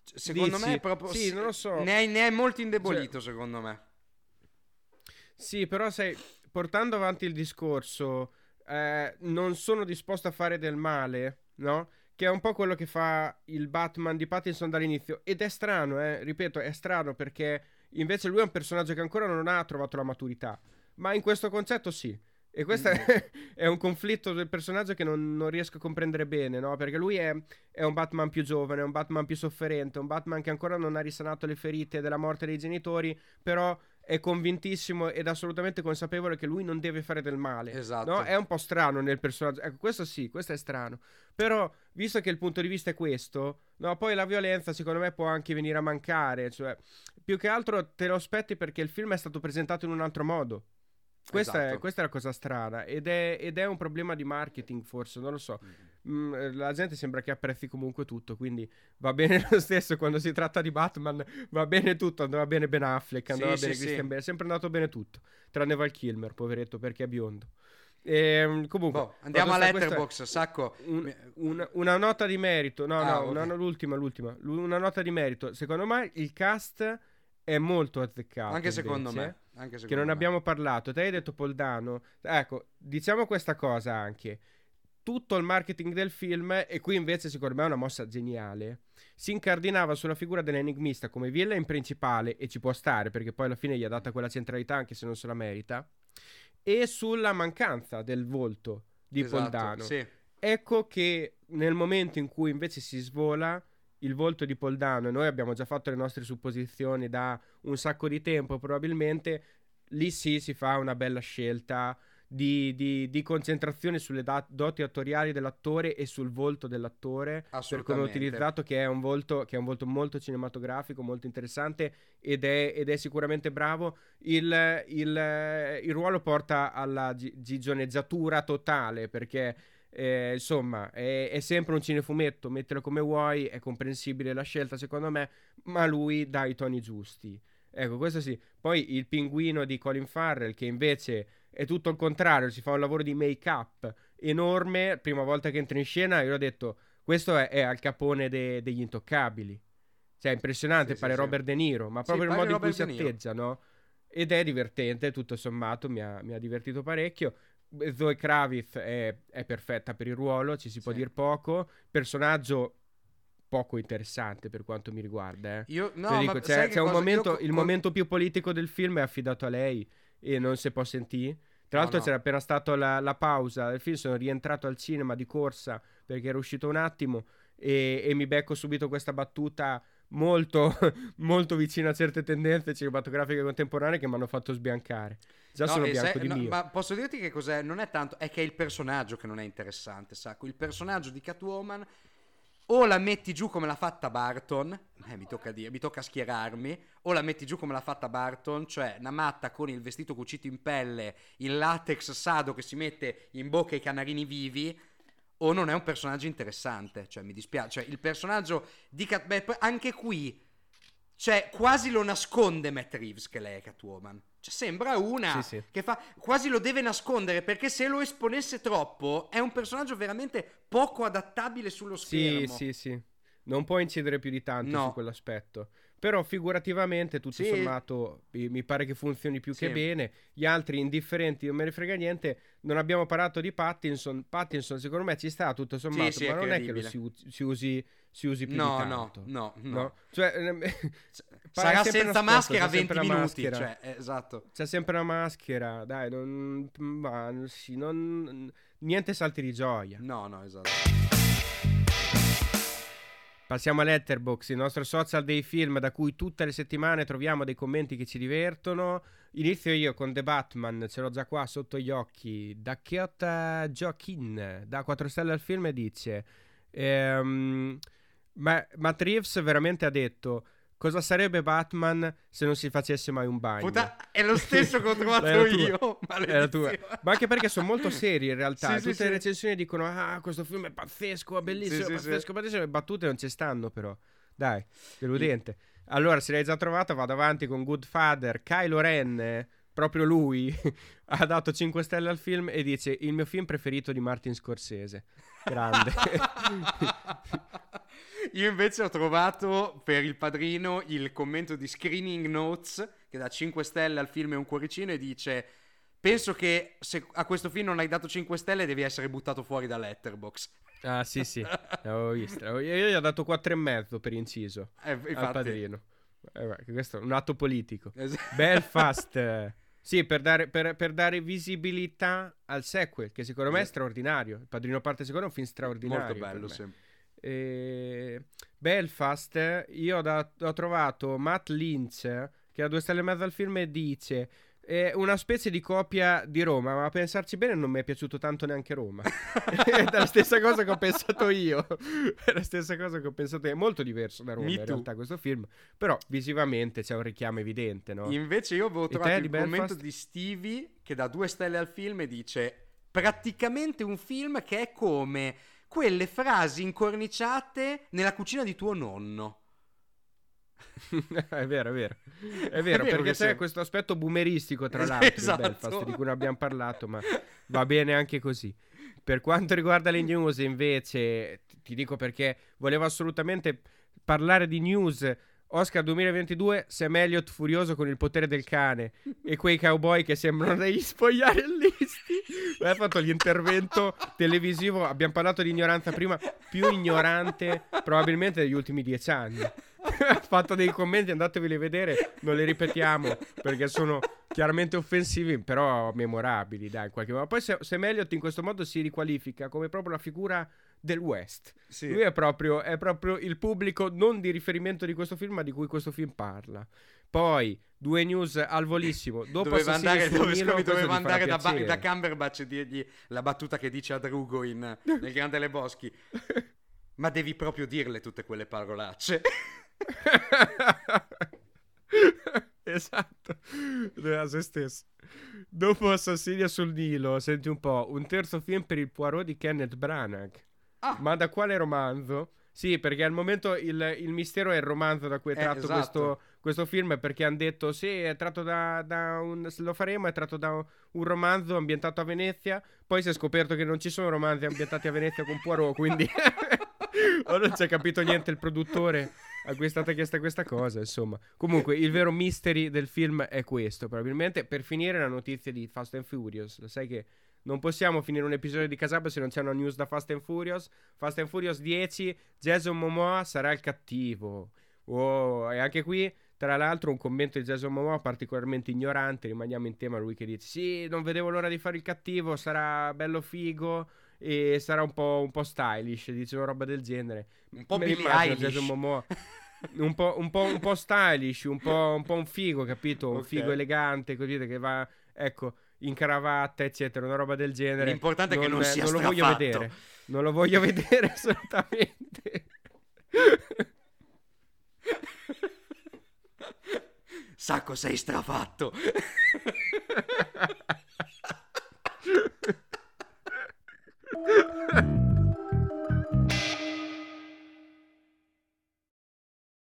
S2: Secondo
S1: Dici?
S2: me è proprio...
S1: Sì, non lo so.
S2: Ne hai, ne hai molto indebolito, secondo me.
S1: Sì, però sai, portando avanti il discorso, eh, non sono disposto a fare del male, no? Che è un po' quello che fa il Batman di Pattinson dall'inizio. Ed è strano, eh, ripeto, è strano perché invece lui è un personaggio che ancora non ha trovato la maturità. Ma in questo concetto sì. E questo
S2: Mm.
S1: è, è un conflitto del personaggio che non, non riesco a comprendere bene, no? Perché lui è, è un Batman più giovane, è un Batman più sofferente, un Batman che ancora non ha risanato le ferite della morte dei genitori, però è convintissimo ed assolutamente consapevole che lui non deve fare del male.
S2: Esatto.
S1: No? È un po' strano nel personaggio. Ecco, questo sì, questo è strano. Però, visto che il punto di vista è questo, no, poi la violenza secondo me può anche venire a mancare. Cioè, più che altro te lo aspetti perché il film è stato presentato in un altro modo. Questa, è,
S2: Esatto.
S1: questa è la cosa strana ed è, ed è un problema di marketing forse, non lo so. Mm, eh, la gente sembra che apprezzi comunque tutto, quindi va bene lo stesso quando si tratta di Batman, va bene tutto, andava bene Ben Affleck, andava
S2: Sì,
S1: bene
S2: sì,
S1: Christian
S2: sì.
S1: Bale, è sempre andato bene tutto, tranne Val Kilmer, poveretto, perché è biondo. Ehm, comunque,
S2: Boh, andiamo a
S1: sta- questa-
S2: sacco.
S1: un- una, una nota di merito, no,
S2: Ah,
S1: no,
S2: ok.
S1: una- l'ultima, l'ultima, una nota di merito. Secondo me il cast è molto azzeccato.
S2: Anche secondo
S1: invece,
S2: me.
S1: Che non
S2: me.
S1: abbiamo parlato. Te hai detto Poldano. Ecco, diciamo questa cosa anche. Tutto il marketing del film, e qui invece secondo me è una mossa geniale, si incardinava sulla figura dell'enigmista come villain principale, e ci può stare perché poi alla fine gli ha data quella centralità anche se non se la merita, e sulla mancanza del volto di
S2: Esatto,
S1: Poldano.
S2: Sì.
S1: Ecco che nel momento in cui invece si svola il volto di Poldano, e noi abbiamo già fatto le nostre supposizioni da un sacco di tempo, probabilmente lì sì si fa una bella scelta di, di- di concentrazione sulle da- doti attoriali dell'attore e sul volto dell'attore per come è utilizzato che è un volto che è un volto molto cinematografico molto interessante ed è, ed è sicuramente bravo. Il, il- il ruolo porta alla gi- gigioneggiatura totale perché eh, insomma è, è sempre un cinefumetto mettilo come vuoi è comprensibile la scelta secondo me ma lui dà i toni giusti. Ecco questo sì. Poi il pinguino di Colin Farrell che invece è tutto il contrario si fa un lavoro di make up enorme. Prima volta che entra in scena io ho detto questo è, è al capone de- degli intoccabili. Cioè è impressionante
S2: Sì,
S1: pare
S2: sì, sì.
S1: Robert De Niro ma
S2: Sì,
S1: proprio il modo in cui si atteggia no? ed è divertente tutto sommato mi ha, mi ha divertito parecchio Zoe Kravitz è, è perfetta per il ruolo ci si può
S2: Sì.
S1: dire poco personaggio poco interessante per quanto mi riguarda eh.
S2: Io, no,
S1: Te dico, c'è, c'è un momento,
S2: Io
S1: il momento più politico del film è affidato a lei e non si può sentire. Tra
S2: No,
S1: l'altro
S2: no.
S1: c'era appena stata la, la pausa del film, sono rientrato al cinema di corsa perché era uscito un attimo e, e mi becco subito questa battuta molto, molto vicina a certe tendenze cinematografiche contemporanee che mi hanno fatto sbiancare. Già
S2: No,
S1: sono bianco
S2: sai-
S1: di
S2: no,
S1: mio.
S2: Ma posso dirti che cos'è? Non è tanto, è che è il personaggio che non è interessante, sacco. Il personaggio di Catwoman o la metti giù come l'ha fatta Barton, eh, mi tocca dire, mi tocca schierarmi, o la metti giù come l'ha fatta Barton, cioè una matta con il vestito cucito in pelle, il latex sado che si mette in bocca ai canarini vivi, o non è un personaggio interessante, cioè mi dispiace, cioè il personaggio di Cat... beh, anche qui, cioè quasi lo nasconde Matt Reeves che lei è Catwoman, cioè sembra una
S1: Sì, sì.
S2: che fa quasi lo deve nascondere perché se lo esponesse troppo è un personaggio veramente poco adattabile sullo
S1: Sì,
S2: schermo.
S1: sì, sì. Non può incidere più di tanto
S2: No.
S1: su quell'aspetto. Però figurativamente, tutto
S2: Sì.
S1: sommato, mi pare che funzioni più che
S2: Sì.
S1: bene. Gli altri indifferenti, non me ne frega niente. Non abbiamo parlato di Pattinson. Pattinson, secondo me, ci sta tutto sommato,
S2: sì,
S1: ma
S2: è
S1: non è che lo si, si usi, si usi più
S2: No,
S1: di
S2: no,
S1: tanto.
S2: no, no.
S1: Cioè, ehm,
S2: Sarà senza maschera
S1: c'ha
S2: 20
S1: sempre la
S2: minuti,
S1: maschera.
S2: cioè, esatto.
S1: C'è sempre la maschera, dai, non, ma, sì, non- niente salti di gioia.
S2: No, no, esatto.
S1: Passiamo a Letterboxd, il nostro social dei film da cui tutte le settimane troviamo dei commenti che ci divertono. Inizio io con The Batman, ce l'ho già qua sotto gli occhi. Da Chiota Joaquin, da 4 stelle al film, e dice: ehm, ma, Matt Reeves veramente ha detto. Cosa sarebbe Batman se non si facesse mai un bagno?
S2: Puta- è lo stesso che ho trovato io.
S1: Era tua. Ma anche perché sono molto seri in realtà.
S2: Sì,
S1: Tutte
S2: sì,
S1: le
S2: sì.
S1: recensioni dicono: Ah, questo film è pazzesco, è bellissimo, è pazzesco, pazzesco. Le battute non ci stanno, però. Dai, deludente. Allora, se l'hai già trovata, vado avanti con Good Father. Kylo Ren. proprio lui ha dato 5 stelle al film e dice il mio film preferito di Martin Scorsese. Grande.
S2: Io invece ho trovato per il padrino il commento di Screening Notes che dà 5 stelle al film e un cuoricino e dice penso che se a questo film non hai dato 5 stelle devi essere buttato fuori da Letterbox.
S1: Ah sì sì, l'avevo visto. Io gli ho dato 4,5 per inciso
S2: Eh, infatti-
S1: al padrino. Eh, questo è un atto politico. Belfast. Sì, per dare, per- per dare visibilità al sequel, che secondo me è straordinario. Il Padrino parte secondo è un film straordinario.
S2: Molto bello, sì.
S1: E... Belfast, io ho, da- ho trovato Matt Lynch, che ha due stelle e mezzo al film, e dice... È una specie di copia di Roma, ma a pensarci bene non mi è piaciuto tanto neanche Roma. è la stessa cosa che ho pensato io. È la stessa cosa che ho pensato io. È molto diverso da Roma
S2: Me
S1: in
S2: too.
S1: realtà questo film, però visivamente c'è un richiamo evidente, no?
S2: Invece io avevo trovato il commento
S1: Belfast?
S2: di Stevie che dà due stelle al film e dice praticamente un film che è come quelle frasi incorniciate nella cucina di tuo nonno.
S1: è vero, è vero. È vero,
S2: vero
S1: perché c'è
S2: sì.
S1: questo aspetto boomeristico tra l'altro
S2: esatto.
S1: di Belfast di cui non abbiamo parlato, ma va bene anche così. Per quanto riguarda le news, invece, ti- ti dico perché volevo assolutamente parlare di news. Oscar 2022, Sam Elliott furioso con il potere del cane e quei cowboy che sembrano degli spogliarellisti. Hai fatto l'intervento televisivo, abbiamo parlato di ignoranza prima, più ignorante probabilmente degli ultimi dieci anni. Ha fatto dei commenti, andateveli a vedere, non li ripetiamo perché sono chiaramente offensivi, però memorabili, dai, in qualche modo. Poi se- Sam Elliott in questo modo si riqualifica come proprio la figura del West.
S2: Sì.
S1: Lui è proprio, è proprio il pubblico non di riferimento di questo film, ma di cui questo film parla. Poi, due news al volissimo. Dopo
S2: doveva andare, dove-
S1: questo
S2: doveva andare da, Ba- da Cumberbatch e dirgli la battuta che dice a Drugo in, nel Grande Le Boschi. Ma devi proprio dirle tutte quelle parolacce.
S1: esatto, a se stesso. Dopo Assassini sul Nilo, senti un po', un terzo film per il Poirot di Kenneth Branagh.
S2: Ah.
S1: Ma da quale romanzo? Sì, perché al momento il, il mistero è il romanzo da cui è
S2: Eh,
S1: tratto
S2: esatto.
S1: questo, questo film, perché hanno detto sì, è tratto da, da un... lo faremo, è tratto da un, un romanzo ambientato a Venezia, poi si è scoperto che non ci sono romanzi ambientati a Venezia con Poirot, quindi... o non ci ha capito niente il produttore a cui è stata chiesta questa cosa, insomma. Comunque, il vero mystery del film è questo, probabilmente. Per finire, la notizia di Fast and Furious. Lo sai che non possiamo finire un episodio di Casab se non c'è una news da Fast and Furious. Fast and Furious 10, Jason Momoa sarà il cattivo. Oh, e anche qui, tra l'altro, un commento di Jason Momoa particolarmente ignorante. Rimaniamo in tema, lui che dice: Sì, non vedevo l'ora di fare il cattivo, sarà bello figo. E sarà un po', un po' stylish, dice una roba del genere.
S2: Un po' Billie Eilish.
S1: Momoa. Un po', un, po', un po' stylish, un po', un po' un figo, capito? Un
S2: Ok.
S1: figo elegante, così che va, ecco, in cravatta, eccetera, una roba del genere.
S2: L'importante è che non sia
S1: lo voglio vedere. Non lo voglio vedere assolutamente.
S2: Sacco sei strafatto. Ha ha ha!